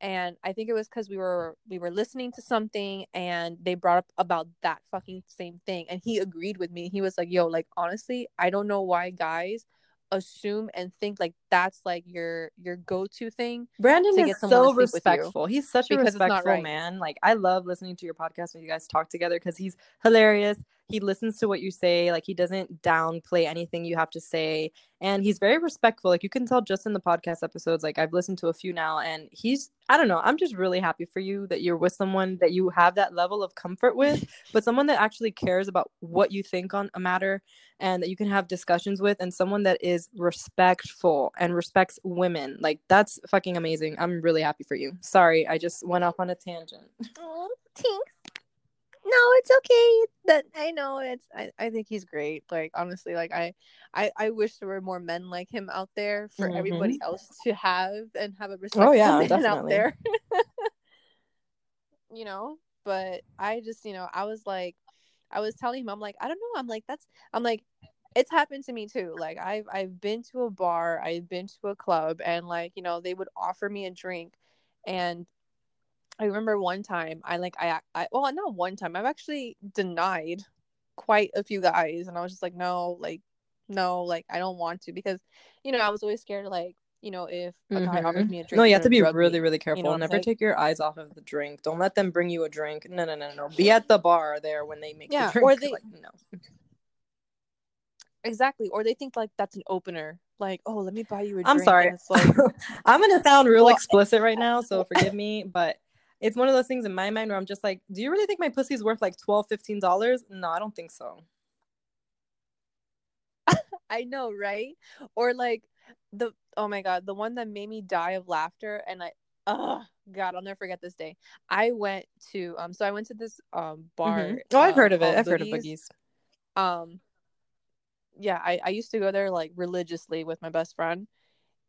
And I think it was because we were we were listening to something and they brought up about that fucking same thing. And he agreed with me. He was like, yo, like honestly, I don't know why guys assume and think like that's like your your go-to thing. Brandon to is so to sleep with you. respectful. He's such a Because respectful right. man. Like I love listening to your podcast when you guys talk together because he's hilarious. He listens to what you say. Like he doesn't downplay anything you have to say, and he's very respectful. Like you can tell just in the podcast episodes. Like I've listened to a few now, and he's I don't know. I'm just really happy for you that you're with someone that you have that level of comfort with, (laughs) but someone that actually cares about what you think on a matter and that you can have discussions with and someone that is respectful and respects women like that's fucking amazing i'm really happy for you sorry i just went off on a tangent Oh, thanks. No, it's okay. That I know it's. I, I think he's great. Like honestly, like I, I, I wish there were more men like him out there for Mhm. everybody else to have and have a respect Oh, (laughs) yeah, man out there. (laughs) you know, but I just, you know, I was like, I was telling him, I'm like, I don't know. I'm like, that's. I'm like, it's happened to me too. Like I've I've been to a bar, I've been to a club, and like you know they would offer me a drink, and I remember one time I like I I well not one time I've actually denied quite a few guys, and I was just like no like no like I don't want to because you know I was always scared like you know if a guy offers Mhm. me a drink No, you have to be drug me. really, really careful. what I'm Never saying? take your eyes off of the drink. Don't let them bring you a drink. No, no, no, no. Be at the bar there when they make Yeah, the drink. or (laughs) they- like, no. exactly or they think like that's an opener like oh let me buy you a drink I'm sorry. like (laughs) I'm gonna sound real Well, explicit right now, so (laughs) forgive me, but it's one of those things in my mind where I'm just like, do you really think my pussy's worth like 12 15 dollars? No, I don't think so. (laughs) I know, right? Or like the oh my god, the one that made me die of laughter and I oh god, I'll never forget this day. I went to um so I went to this um bar. Mhm. Oh, I've uh, heard of it. called I've heard of Boogie's. boogies. Um yeah, I, I used to go there like religiously with my best friend.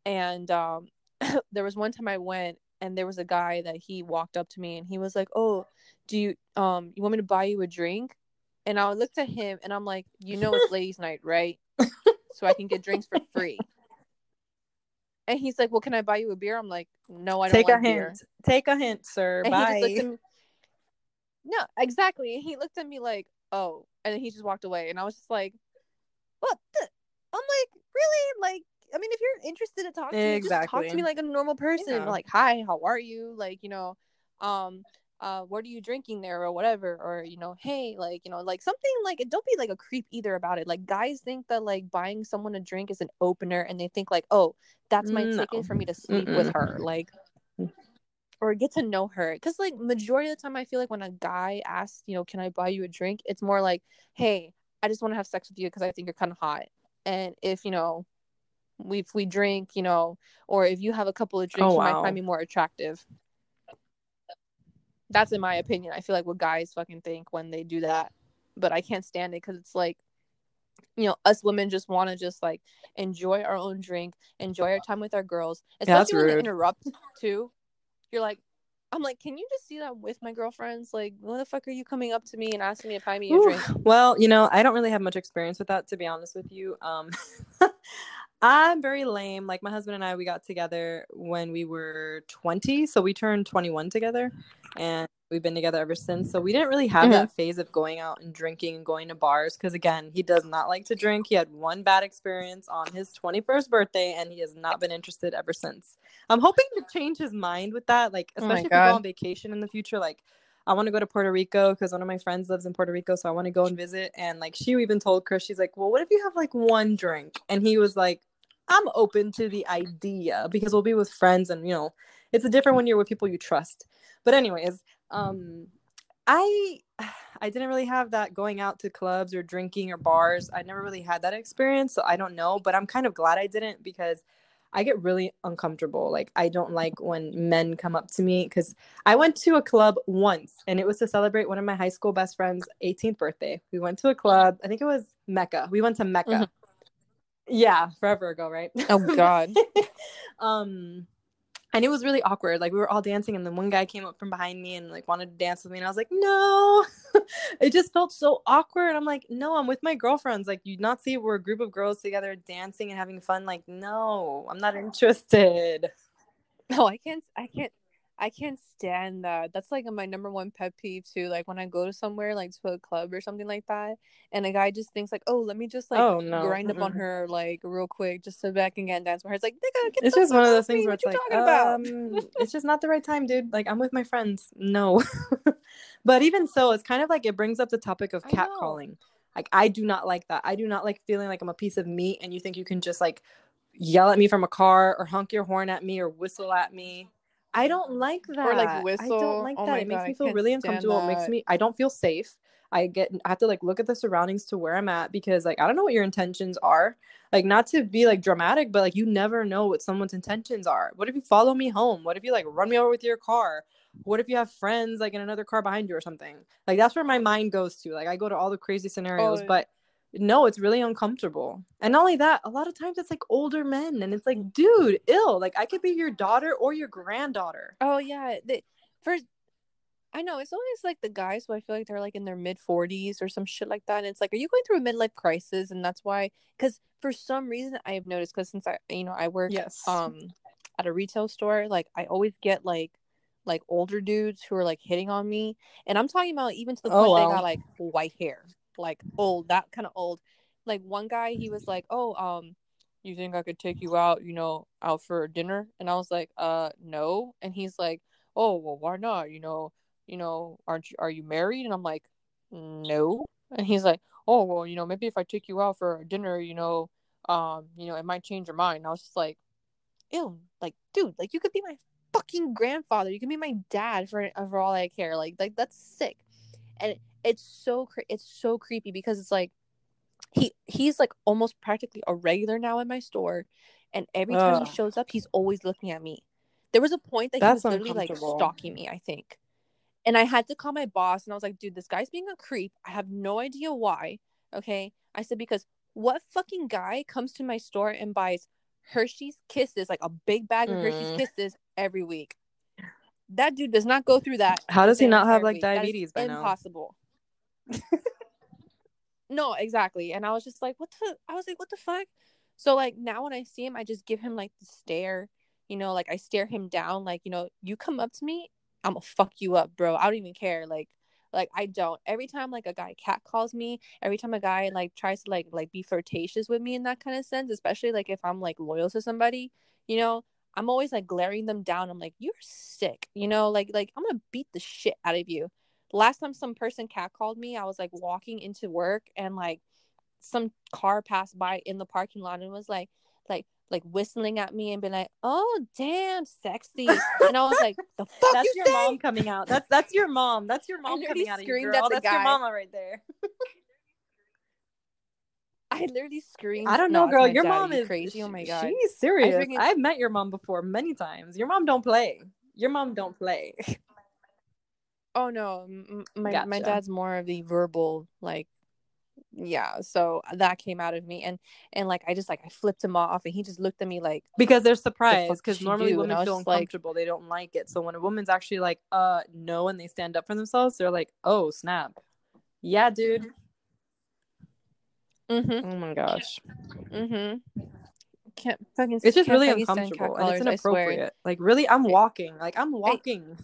And um (coughs) there was one time I went and there was a guy that he walked up to me and he was like, "Oh, do you um you want me to buy you a drink?" And I looked at him and I'm like, "You know it's ladies' night, right? (laughs) So I can get drinks for free." And he's like, "Well, can I buy you a beer?" I'm like, "No, I don't Take a like hint. beer." Take a hint, sir. And he just looked Bye. at me. No, exactly. And he looked at me like, "Oh," and then he just walked away. And I was just like, "What?" The? I'm like, "Really? Like, I mean, if you're interested to talk to me, just talk to me like a normal person. Yeah. Like, hi, how are you? Like, you know, um, uh, what are you drinking there or whatever? Or you know, hey, like, you know, like something like it. don't be like a creep either about it. Like, guys think that like buying someone a drink is an opener, and they think like, oh, that's my No. ticket for me to sleep with Mm-mm. her. Like or get to know her because like majority of the time i feel like when a guy asks you know can i buy you a drink it's more like hey i just want to have sex with you because i think you're kind of hot and if you know if we drink you know or if you have a couple of drinks Oh, you might find me more attractive. That's in my opinion. I feel like what guys fucking think when they do that but i can't stand it because it's like you know us women just want to just like enjoy our own drink enjoy our time with our girls Yeah, especially when they interrupt too. You're like i'm like can you just see that with my girlfriends? Like what the fuck are you coming up to me and asking me to buy me a Ooh, drink? Well, you know, I don't really have much experience with that, to be honest with you. Um, (laughs) I'm very lame. Like my husband and I, we got together when we were 20, so we turned 21 together, and we've been together ever since. So we didn't really have Mhm. that phase of going out and drinking and going to bars because, again, he does not like to drink. He had one bad experience on his 21st birthday, and he has not been interested ever since. I'm hoping to change his mind with that, like Oh especially if we go on vacation in the future, like. I want to go to Puerto Rico because one of my friends lives in Puerto Rico, so I want to go and visit. And like she even told Chris, she's like, "Well, what if you have like one drink?" And he was like, "I'm open to the idea because we'll be with friends, and you know, it's a different when you're with people you trust." But anyways, um, I I didn't really have that going out to clubs or drinking or bars. I never really had that experience, so I don't know. But I'm kind of glad I didn't because I get really uncomfortable. Like I don't like when men come up to me because I went to a club once and it was to celebrate one of my high school best friends' 18th birthday. We went to a club. I think it was Mecca. We went to Mecca. Mhm. Yeah, forever ago, right? oh (laughs) god um and it was really awkward. Like we were all dancing and then one guy came up from behind me and like wanted to dance with me and I was like, "No." (laughs) it just felt so awkward. I'm like, "No, I'm with my girlfriends. Like you not see we're a group of girls together dancing and having fun. Like, no, I'm not interested." no i can't i can't i can't stand that that's like my number one pet peeve too like when i go to somewhere like to a club or something like that and a guy just thinks like oh let me just like Oh, no. grind up on her like real quick just so I can get and dance with her it's like nigga, get it's just one of those things me. where what it's you like, talking about um, it's just not the right time, dude. Like I'm with my friends. No. (laughs) but even so, it's kind of like it brings up the topic of catcalling. Like I do not like that. I do not like feeling like I'm a piece of meat and you think you can just like yell at me from a car or honk your horn at me or whistle at me I don't like that. Or, like, whistle. I don't like Oh that. it makes me feel really uncomfortable. It makes me I don't feel safe. I get I have to like look at the surroundings to where I'm at because like I don't know what your intentions are. Like not to be like dramatic, but like you never know what someone's intentions are. What if you follow me home? What if you like run me over with your car? What if you have friends like in another car behind you or something? Like that's where my mind goes to. Like I go to all the crazy scenarios, Oh. but no, it's really uncomfortable. And not only that, a lot of times it's like older men and it's like, dude, ill. Like I could be your daughter or your granddaughter. Oh yeah, the first. I know it's always like the guys who I feel like they're like in their mid forties or some shit like that, and it's like, are you going through a midlife crisis? And that's why, because for some reason I have noticed, because since I, you know, I work Yes. um at a retail store, like I always get like like older dudes who are like hitting on me, and I'm talking about even to the Oh, point they got like white hair, like old, that kind of old. Like one guy, he was like, oh, um, you think I could take you out, you know, out for dinner? And I was like, uh, no. And he's like, oh, well, why not? You know, you know, aren't you, are you married? And I'm like, no. And he's like, oh, well, you know, maybe if I take you out for dinner, you know, um, you know, it might change your mind. And I was just like, ew, like, dude, like you could be my fucking grandfather. You can be my dad for for all I care. Like, like that's sick. And it's so cre- it's so creepy because it's like he he's like almost practically a regular now in my store, and every time Ugh. he shows up, he's always looking at me. There was a point that That's he was literally like stalking me. I think. And I had to call my boss and I was like, dude, this guy's being a creep. I have no idea why. Okay. I said, because what fucking guy comes to my store and buys Hershey's Kisses, like a big bag of Hershey's Mm. Kisses every week? That dude does not go through that. How does he not have like week. That is diabetes by now? Impossible. No, exactly. And I was just like, what the? I was like, what the fuck? So like now when I see him, I just give him like the stare. You know, like I stare him down. Like you know, you come up to me, I'm gonna fuck you up, bro. I don't even care. Like, like I don't. Every time like a guy cat calls me, every time a guy like tries to like like be flirtatious with me in that kind of sense, especially like if I'm like loyal to somebody, you know, I'm always like glaring them down. I'm like, you're sick, you know, like like I'm gonna beat the shit out of you. Last time some person cat called me, I was like walking into work and like some car passed by in the parking lot and was like like like whistling at me and being like, "Oh, damn, sexy," and I was like, (laughs) "The fuck That's you your say?" mom coming out. That's that's your mom. That's your mom coming out of you, girl. That's your mama right there. (laughs) I literally screamed. I don't know, girl. Your dad. mom you is crazy. Oh my god. She's serious. freaking- I've met your mom before many times. Your mom don't play. Your mom don't play. (laughs) Oh no, m- m- my my dad's more of the verbal like yeah, so that came out of me and and like I just like I flipped him off and he just looked at me like because they're surprised because normally do? Women feel just like- uncomfortable they don't like it so when a woman's actually like uh no and they stand up for themselves they're like oh snap. Yeah dude. Mm-hmm. oh my gosh. Mm-hmm. Can't fucking it's just really uncomfortable and it's inappropriate. Like really i'm walking like i'm walking.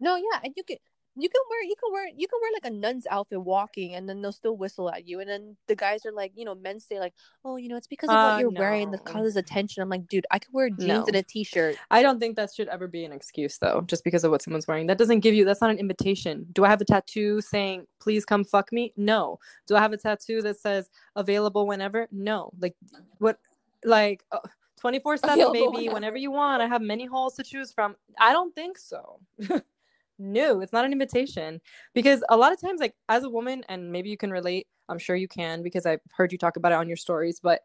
No, yeah, and you can you can wear you can wear you can wear like a nun's outfit walking and then they'll still whistle at you and then the guys are like you know men say like oh you know it's because of Uh, what you're wearing that no. causes attention. I'm like dude i could wear jeans No. and a t-shirt. I don't think that should ever be an excuse though just because of what someone's wearing. That doesn't give you that's not an invitation. Do i have a tattoo saying please come fuck me no. Do i have a tattoo that says available whenever no. Like what like uh, 24 7 Available baby whenever. whenever you want. I have many holes to choose from. I don't think so (laughs) no it's not an invitation. Because a lot of times like as a woman and maybe you can relate i'm sure you can because i've heard you talk about it on your stories but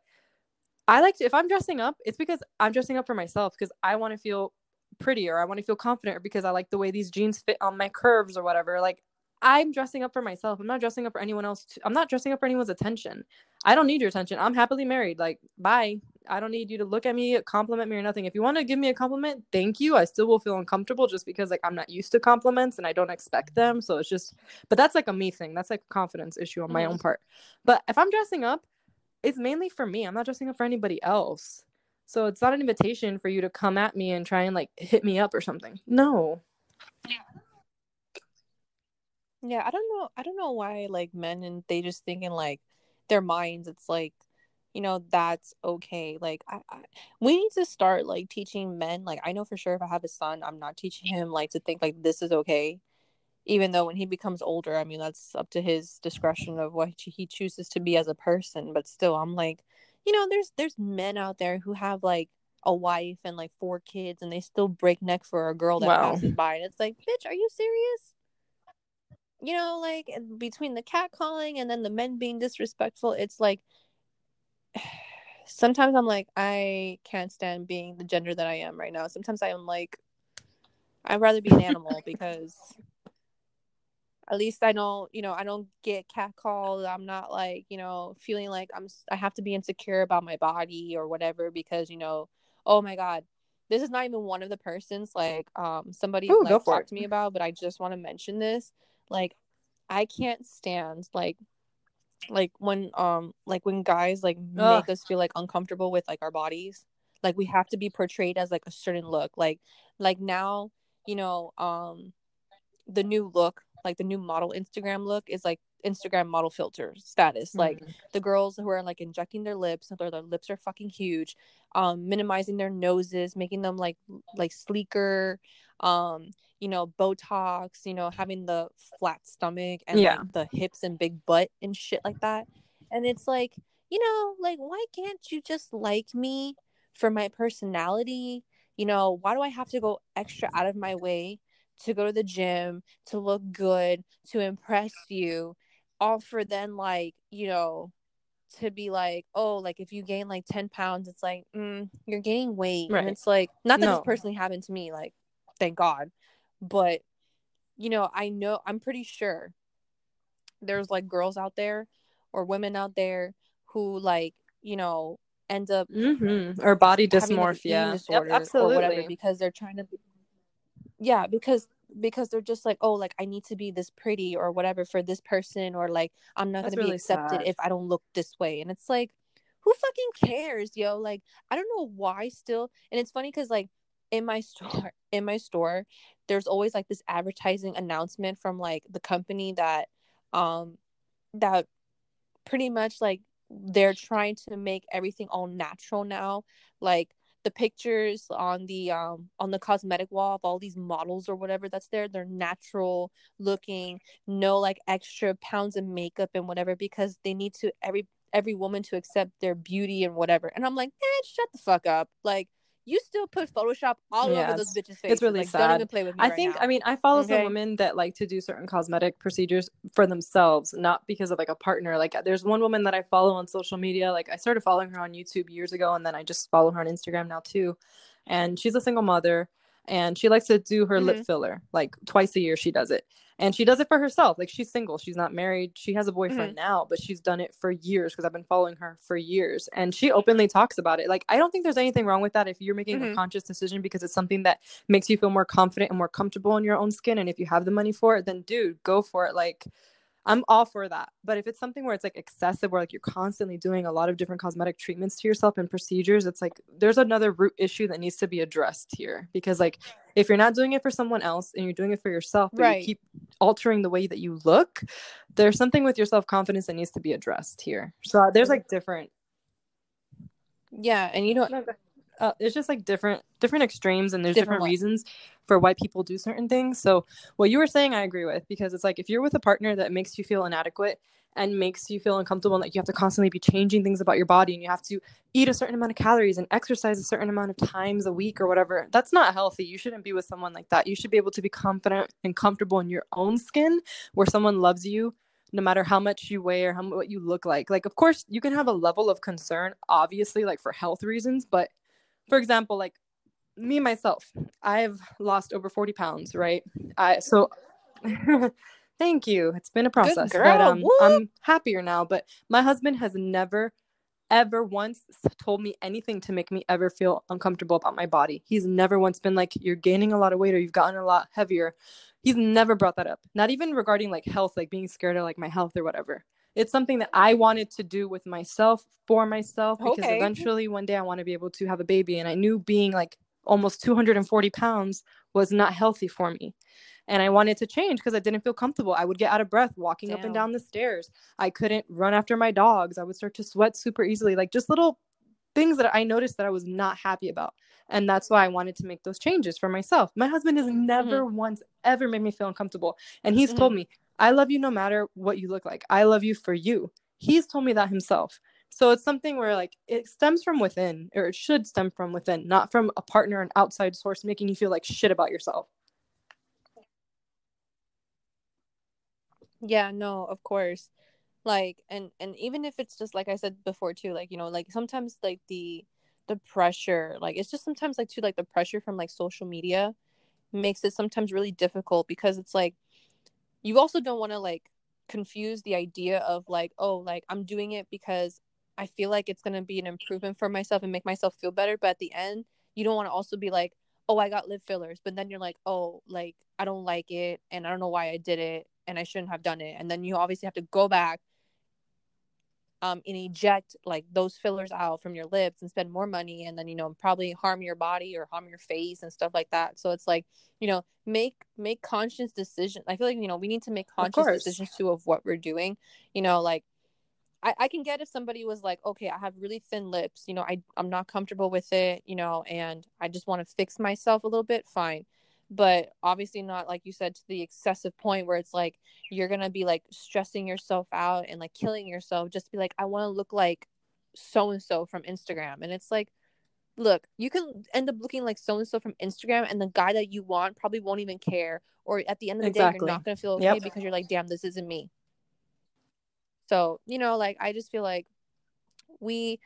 i like to if i'm dressing up it's because i'm dressing up for myself because i want to feel prettier i want to feel confident because i like the way these jeans fit on my curves or whatever like i'm dressing up for myself. I'm not dressing up for anyone else to, i'm not dressing up for anyone's attention. I don't need your attention. I'm happily married. Like bye. I don't need you to look at me compliment me or nothing. If you want to give me a compliment thank you. I still will feel uncomfortable just because like i'm not used to compliments and i don't expect them. So it's just but that's like a me thing. That's like a confidence issue on my Mhm. own part. But if i'm dressing up it's mainly for me. I'm not dressing up for anybody else. So it's not an invitation for you to come at me and try and like hit me up or something. No yeah i don't know i don't know why like men and they just think in like their minds it's like you know that's okay like I, I we need to start like teaching men like i know for sure if i have a son i'm not teaching him like to think like this is okay even though when he becomes older i mean that's up to his discretion of what he chooses to be as a person but still i'm like you know there's there's men out there who have like a wife and like four kids and they still break neck for a girl that Wow. passes by and it's like bitch are you serious you know like between the cat calling and then the men being disrespectful it's like (sighs) sometimes i'm like i can't stand being the gender that i am right now. Sometimes i'm like i'd rather be an animal because at least i don't you know i don't get catcalled. I'm not like you know feeling like i'm I have to be insecure about my body or whatever because you know oh my god this is not even one of the persons like um somebody Ooh, like talked it. to me about but i just want to mention this like i can't stand like like when um like when guys like Ugh. make us feel like uncomfortable with like our bodies like we have to be portrayed as like a certain look like like now you know um the new look like the new model instagram look is like instagram model filter status like Mm. the girls who are like injecting their lips their, their lips are fucking huge um minimizing their noses making them like like sleeker um you know botox you know having the flat stomach and Yeah. like the hips and big butt and shit like that and it's like you know like why can't you just like me for my personality you know why do i have to go extra out of my way to go to the gym to look good to impress you all for then like you know to be like oh like if you gain like 10 pounds it's like mm, you're gaining weight Right. and it's like not that No. this personally happened to me like thank god but you know i know i'm pretty sure there's like girls out there or women out there who like you know end up Mm-hmm. Or body dysmorphia. Yep, absolutely. or whatever because they're trying to be yeah because because they're just like oh like i need to be this pretty or whatever for this person or like i'm not That's gonna be accepted sad. if i don't look this way and it's like who fucking cares yo like i don't know why still and it's funny because like in my (laughs) store in my store there's always like this advertising announcement from like the company that um that pretty much like they're trying to make everything all natural now like the pictures on the um on the cosmetic wall of all these models or whatever that's there they're natural looking no like extra pounds of makeup and whatever because they need to every every woman to accept their beauty and whatever. And i'm like eh, shut the fuck up. Like you still put photoshop all Yeah, over those bitches faces It's really like don't even play with me I right think now. I mean I follow some women that like to do certain cosmetic procedures for themselves, not because of like a partner. Like there's one woman that I follow on social media. Like I started following her on YouTube years ago and then I just follow her on Instagram now too. And she's a single mother and she likes to do her lip Mhm. filler. Like twice a year she does it. And she does it for herself. Like she's single. She's not married. She has a boyfriend now, but she's done it for years because I've been following her for years. And she openly talks about it. Like I don't think there's anything wrong with that if you're making a Mhm. conscious decision because it's something that makes you feel more confident and more comfortable in your own skin and if you have the money for it then dude go for it like i'm all for that. But if it's something where it's like excessive where like you're constantly doing a lot of different cosmetic treatments to yourself and procedures it's like there's another root issue that needs to be addressed here. Because like if you're not doing it for someone else and you're doing it for yourself but Right. you keep altering the way that you look there's something with your self-confidence that needs to be addressed here. So there's like different yeah and you know uh, it's just like different different extremes and there's Different different, reasons for why people do certain things. So what you were saying i agree with because it's like if you're with a partner that makes you feel inadequate and makes you feel uncomfortable and like you have to constantly be changing things about your body and you have to eat a certain amount of calories and exercise a certain amount of times a week or whatever that's not healthy. You shouldn't be with someone like that. You should be able to be confident and comfortable in your own skin where someone loves you no matter how much you weigh or how what you look like. Like of course you can have a level of concern obviously like for health reasons but for example like me myself i've lost over 40 pounds right? I so (laughs) thank you. It's been a process but um i'm happier now but my husband has never ever once told me anything to make me ever feel uncomfortable about my body. He's never once been like you're gaining a lot of weight or you've gotten a lot heavier. He's never brought that up. Not even regarding like health like being scared of like my health or whatever it's something that i wanted to do with myself for myself because Okay. eventually one day i want to be able to have a baby and i knew being like almost 240 pounds was not healthy for me. And i wanted to change because i didn't feel comfortable. I would get out of breath walking up and down the stairs. I couldn't run after my dogs. I would start to sweat super easily like just little things that i noticed that i was not happy about. And that's why i wanted to make those changes for myself. My husband has mm-hmm. never once ever made me feel uncomfortable and he's told mm-hmm. me i love you no matter what you look like i love you for you he's told me that himself So it's something where like it stems from within, or it should stem from within, not from a partner, an outside source making you feel like shit about yourself. Yeah, no, of course. Like and and even if it's just like I said before too, like, you know, like sometimes like the the pressure, like it's just sometimes like too like the pressure from like social media makes it sometimes really difficult because it's like you also don't want to like confuse the idea of like, oh, like I'm doing it because I feel like it's gonna be an improvement for myself and make myself feel better. But at the end, you don't want to also be like, oh, I got lip fillers, but then you're like, oh, like I don't like it and I don't know why I did it and I shouldn't have done it. And then you obviously have to go back um and eject like those fillers out from your lips and spend more money and then you know probably harm your body or harm your face and stuff like that. So it's like, you know, make make conscious decisions. I feel like, you know, we need to make conscious decisions too of what we're doing. You know, like I, I can get if somebody was like, okay, I have really thin lips, you know, I, I'm not comfortable with it, you know, and I just want to fix myself a little bit, fine but obviously not like you said to the excessive point where it's like you're gonna be like stressing yourself out and like killing yourself just to be like i want to look like so and so from instagram and it's like look you can end up looking like so and so from instagram and the guy that you want probably won't even care or at the end of the exactly. day you're not gonna feel okay yep. because you're like damn this isn't me so you know like i just feel like we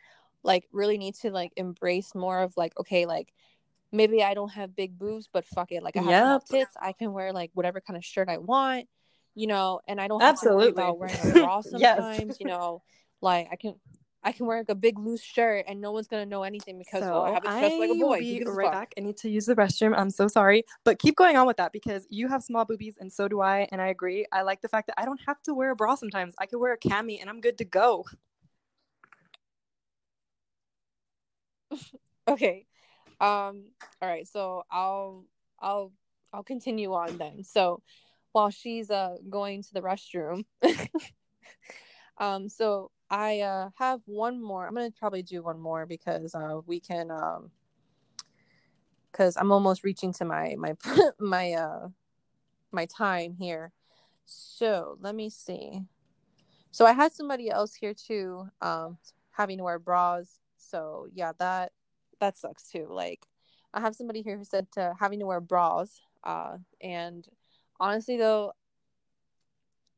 like really need to like embrace more of like okay like maybe I don't have big boobs, but fuck it. Like I have yep. tits. I can wear like whatever kind of shirt I want, you know, and I don't have Absolutely. to worry about wearing a bra (laughs) sometimes, yes. you know, like I can I can wear like a big loose shirt and no one's gonna know anything because oh, so well, I have a dress like a boy. Be right back. I need to use the restroom. I'm so sorry, but keep going on with that because you have small boobies and so do I, and I agree. I like the fact that I don't have to wear a bra sometimes. I can wear a cami and I'm good to go. (laughs) okay, um, all right, so I'll I'll I'll continue on then. So while she's uh going to the restroom, (laughs) um, so I uh have one more. I'm gonna probably do one more because uh we can um because I'm almost reaching to my my (laughs) my uh my time here. So let me see. So I had somebody else here too, um, having to wear bras. So yeah, that that sucks too. Like, I have somebody here who said to having to wear bras. Uh, and honestly, though,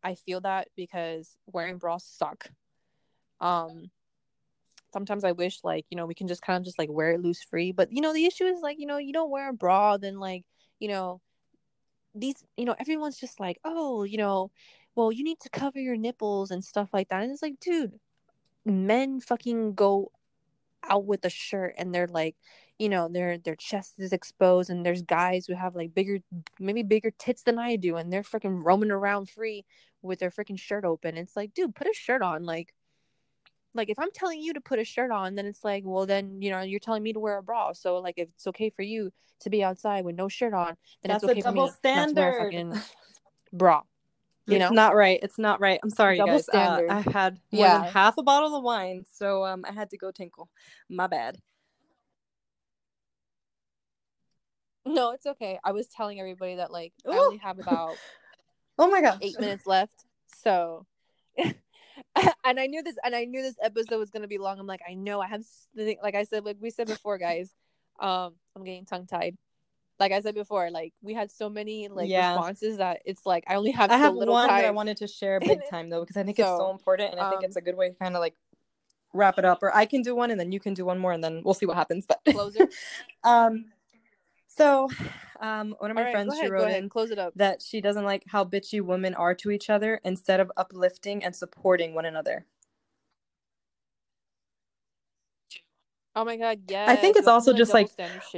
I feel that because wearing bras suck. Um, sometimes I wish like you know we can just kind of just like wear it loose free. But you know the issue is like you know you don't wear a bra, then like you know these you know everyone's just like oh you know well you need to cover your nipples and stuff like that and it's like dude men fucking go out with a shirt and they're like you know their their chest is exposed and there's guys who have like bigger maybe bigger tits than i do and they're freaking roaming around free with their freaking shirt open. It's like dude put a shirt on like like if i'm telling you to put a shirt on then it's like well then you know you're telling me to wear a bra. So like if it's okay for you to be outside with no shirt on then That's it's okay for me standard. not to wear a fucking bra you know? It's not right. It's not right. I'm sorry, Double guys. Uh, I had more yeah. than half a bottle of wine, so um, I had to go tinkle. My bad. No, it's okay. I was telling everybody that like Ooh. I only have about (laughs) oh my god eight minutes left. So, (laughs) and I knew this, and I knew this episode was gonna be long. I'm like, I know I have like I said, like we said before, guys. Um, I'm getting tongue tied like I said before, like we had so many like yeah. responses that it's like I only have. I so have one time. that I wanted to share big (laughs) time though because I think so, it's so important and I think um, it's a good way to kind of like wrap it up. Or I can do one and then you can do one more and then we'll see what happens. But (laughs) closer. um, so um, one of my right, friends ahead, she wrote in close it up that she doesn't like how bitchy women are to each other instead of uplifting and supporting one another. Oh my god, yeah. I think it's also just like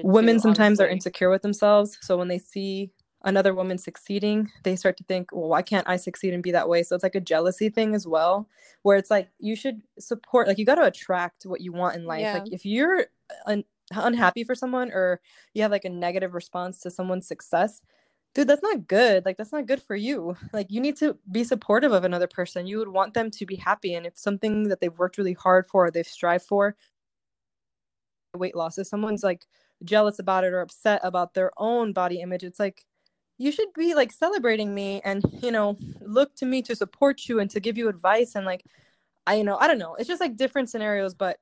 women too, sometimes honestly. are insecure with themselves. So when they see another woman succeeding, they start to think, well, why can't I succeed and be that way? So it's like a jealousy thing as well, where it's like you should support, like you got to attract what you want in life. Yeah. Like if you're un- unhappy for someone or you have like a negative response to someone's success, dude, that's not good. Like that's not good for you. (laughs) Like you need to be supportive of another person. You would want them to be happy. And if something that they've worked really hard for, or they've strived for, weight loss if someone's like jealous about it or upset about their own body image it's like you should be like celebrating me and you know look to me to support you and to give you advice and like I you know, I don't know. It's just like different scenarios, but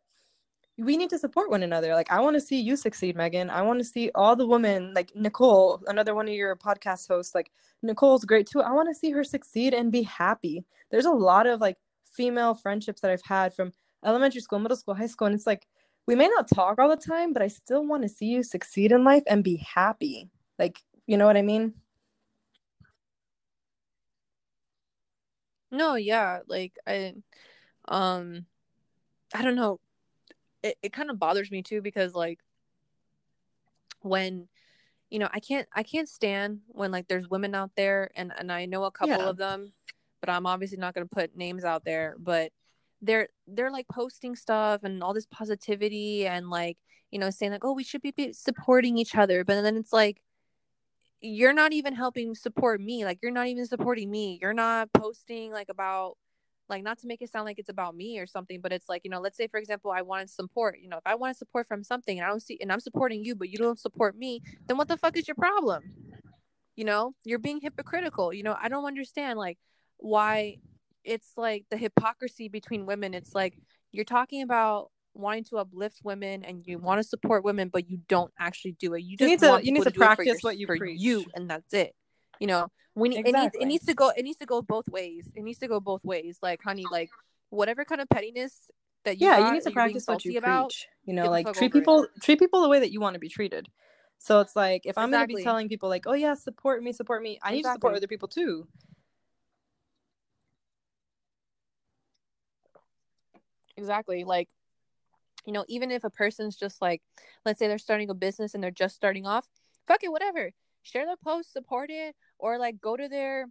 we need to support one another. Like I want to see you succeed, Megan. I want to see all the women, like Nicole, another one of your podcast hosts, like Nicole's great too. I want to see her succeed and be happy. There's a lot of like female friendships that I've had from elementary school, middle school, high school, and it's like we may not talk all the time, but I still want to see you succeed in life and be happy. Like, you know what I mean? No, yeah, like I um I don't know. It it kind of bothers me too because like when you know, I can't I can't stand when like there's women out there and and I know a couple Yeah. of them, but I'm obviously not going to put names out there, but they're they're like posting stuff and all this positivity and like, you know, saying like, "Oh, we should be, supporting each other." But then it's like you're not even helping support me. Like you're not even supporting me. You're not posting like about like not to make it sound like it's about me or something, but it's like, you know, let's say for example, I wanted support. You know, if I want support from something and I don't see and I'm supporting you, but you don't support me, then what the fuck is your problem? You know, you're being hypocritical. You know, I don't understand like why it's like the hypocrisy between women. It's like you're talking about wanting to uplift women and you want to support women, but you don't actually do it. You just need to- you need people to for practice your- what you preach. you, and that's it. You know, we need it, needs, it needs to go. It needs to go both ways. It needs to go both ways. Like, honey, like whatever kind of pettiness that you yeah, got, you need to that you're being practice what you about. preach. You know, like treat over it. people treat people the way that you want to be treated. So it's like if I'm gonna be telling people like, oh yeah, support me, support me, I need to support other people too. Exactly. Like, you know, even if a person's just like, let's say they're starting a business and they're just starting off, fuck it, whatever. Share their post, support it, or like go to their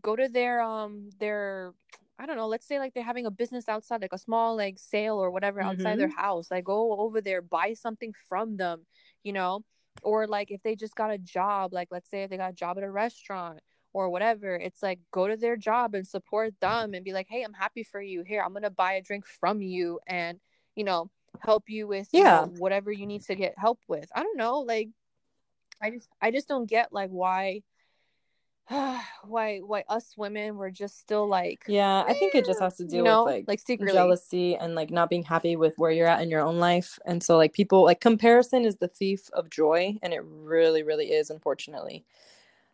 go to their um their I don't know, let's say like they're having a business outside, like a small like sale or whatever outside their house. Like go over there, buy something from them, you know? Or like if they just got a job, like let's say if they got a job at a restaurant or whatever, it's like go to their job and support them and be like, Hey, I'm happy for you. Here, I'm gonna buy a drink from you and you know, help you with you Yeah. know, whatever you need to get help with. I don't know, like I just I just don't get like why (sighs) why why us women were just still like Yeah, I think it just eh, has to do you know with like like secretly jealousy and like not being happy with where you're at in your own life. And so like people like comparison is the thief of joy and it really really is unfortunately.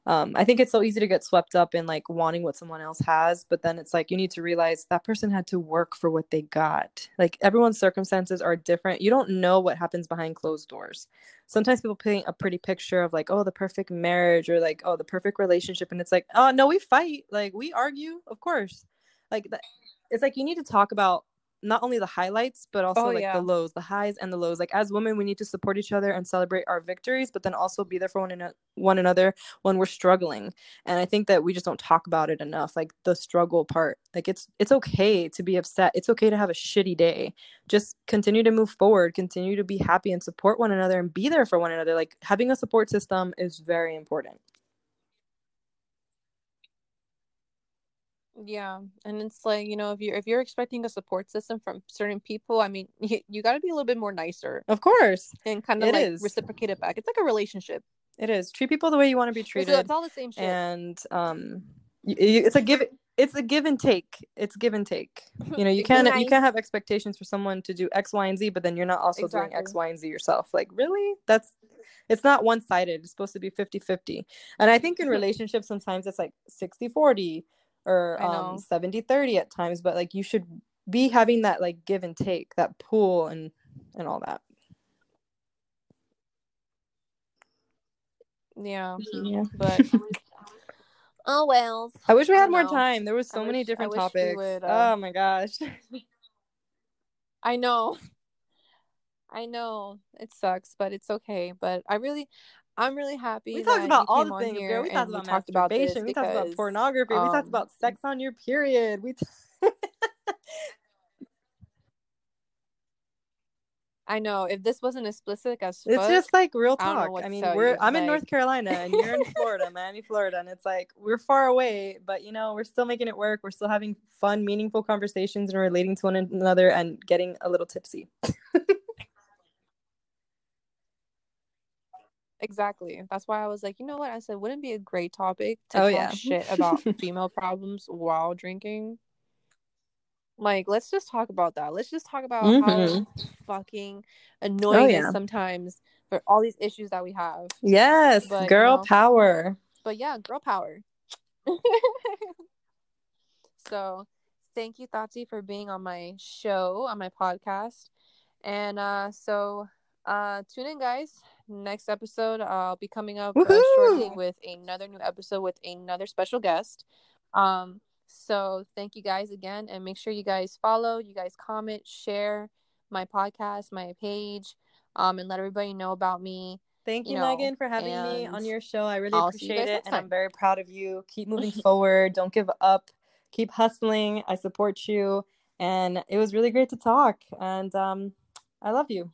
Um I think it's so easy to get swept up in like wanting what someone else has, but then it's like you need to realize that person had to work for what they got. Like everyone's circumstances are different. You don't know what happens behind closed doors. Sometimes people paint a pretty picture of like oh the perfect marriage or like oh the perfect relationship and it's like oh no we fight, like we argue, of course like it's like you need to talk about not only the highlights but also Oh, like yeah. the lows the highs and the lows. Like as women we need to support each other and celebrate our victories but then also be there for one, ano- one another when we're struggling. And i think that we just don't talk about it enough like the struggle part. Like it's it's okay to be upset. It's okay to have a shitty day. Just continue to move forward continue to be happy and support one another and be there for one another. Like having a support system is very important yeah and it's like you know if you're if you're expecting a support system from certain people i mean (laughs) you, you got to be a little bit more nicer of course and kind of It like is. reciprocate it back. It's like a relationship. It is. Treat people the way you want to be it's, treated it's all the same shit. and um it's a give it's a give and take. It's give and take. (laughs) You know you can't you can't have expectations for someone to do x y and z but then you're not also doing X, Y, and z yourself. Like really? That's it's not one-sided. It's supposed to be 50-50 and i think in (laughs) relationships sometimes it's like 60-40 or I um 70-30 at times but like you should be having that like give and take that pull and and all that yeah yeah but (laughs) oh well i wish we had more know. time there was I so many wish- different wish topics would, uh, oh my gosh (laughs) I know. (laughs) I know. It sucks, but it's okay. But I really I'm really happy We talked about all the things, here girl. We talked about talked about this we talked about because, pornography. we talked um, about sex on your period. We. T- (laughs) I know if this wasn't explicit as it's just like real I talk. what I, mean, we're I'm in North Carolina and you're in Florida, (laughs) Miami, Florida, and it's like we're far away, but you know we're still making it work. We're still having fun, meaningful conversations and relating to one another and getting a little tipsy. (laughs) exactly. That's why I was like, you know what? I said, wouldn't it be a great topic to Oh, talk yeah. shit about (laughs) female problems while drinking. Like, let's just talk about that. Let's just talk about Mhm. how fucking annoying it yeah. sometimes for all these issues that we have. Yes, But, you girl know- power. But yeah, girl power. (laughs) so thank you, Tati, for being on my show, on my podcast. And uh so uh tune in guys. Next episode I'll be coming up uh, shortly with another new episode with another special guest. Um so thank you guys again and make sure you guys follow, you guys comment, share my podcast, my page, um and let everybody know about me. Thank you you, know, Megan, for having me on your show. I really I'll appreciate it, and I'm very proud of you. Keep (laughs) moving forward. Don't give up. Keep hustling. I support you, and it was really great to talk. And um, I love you.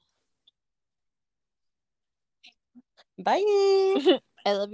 Bye. (laughs) I love you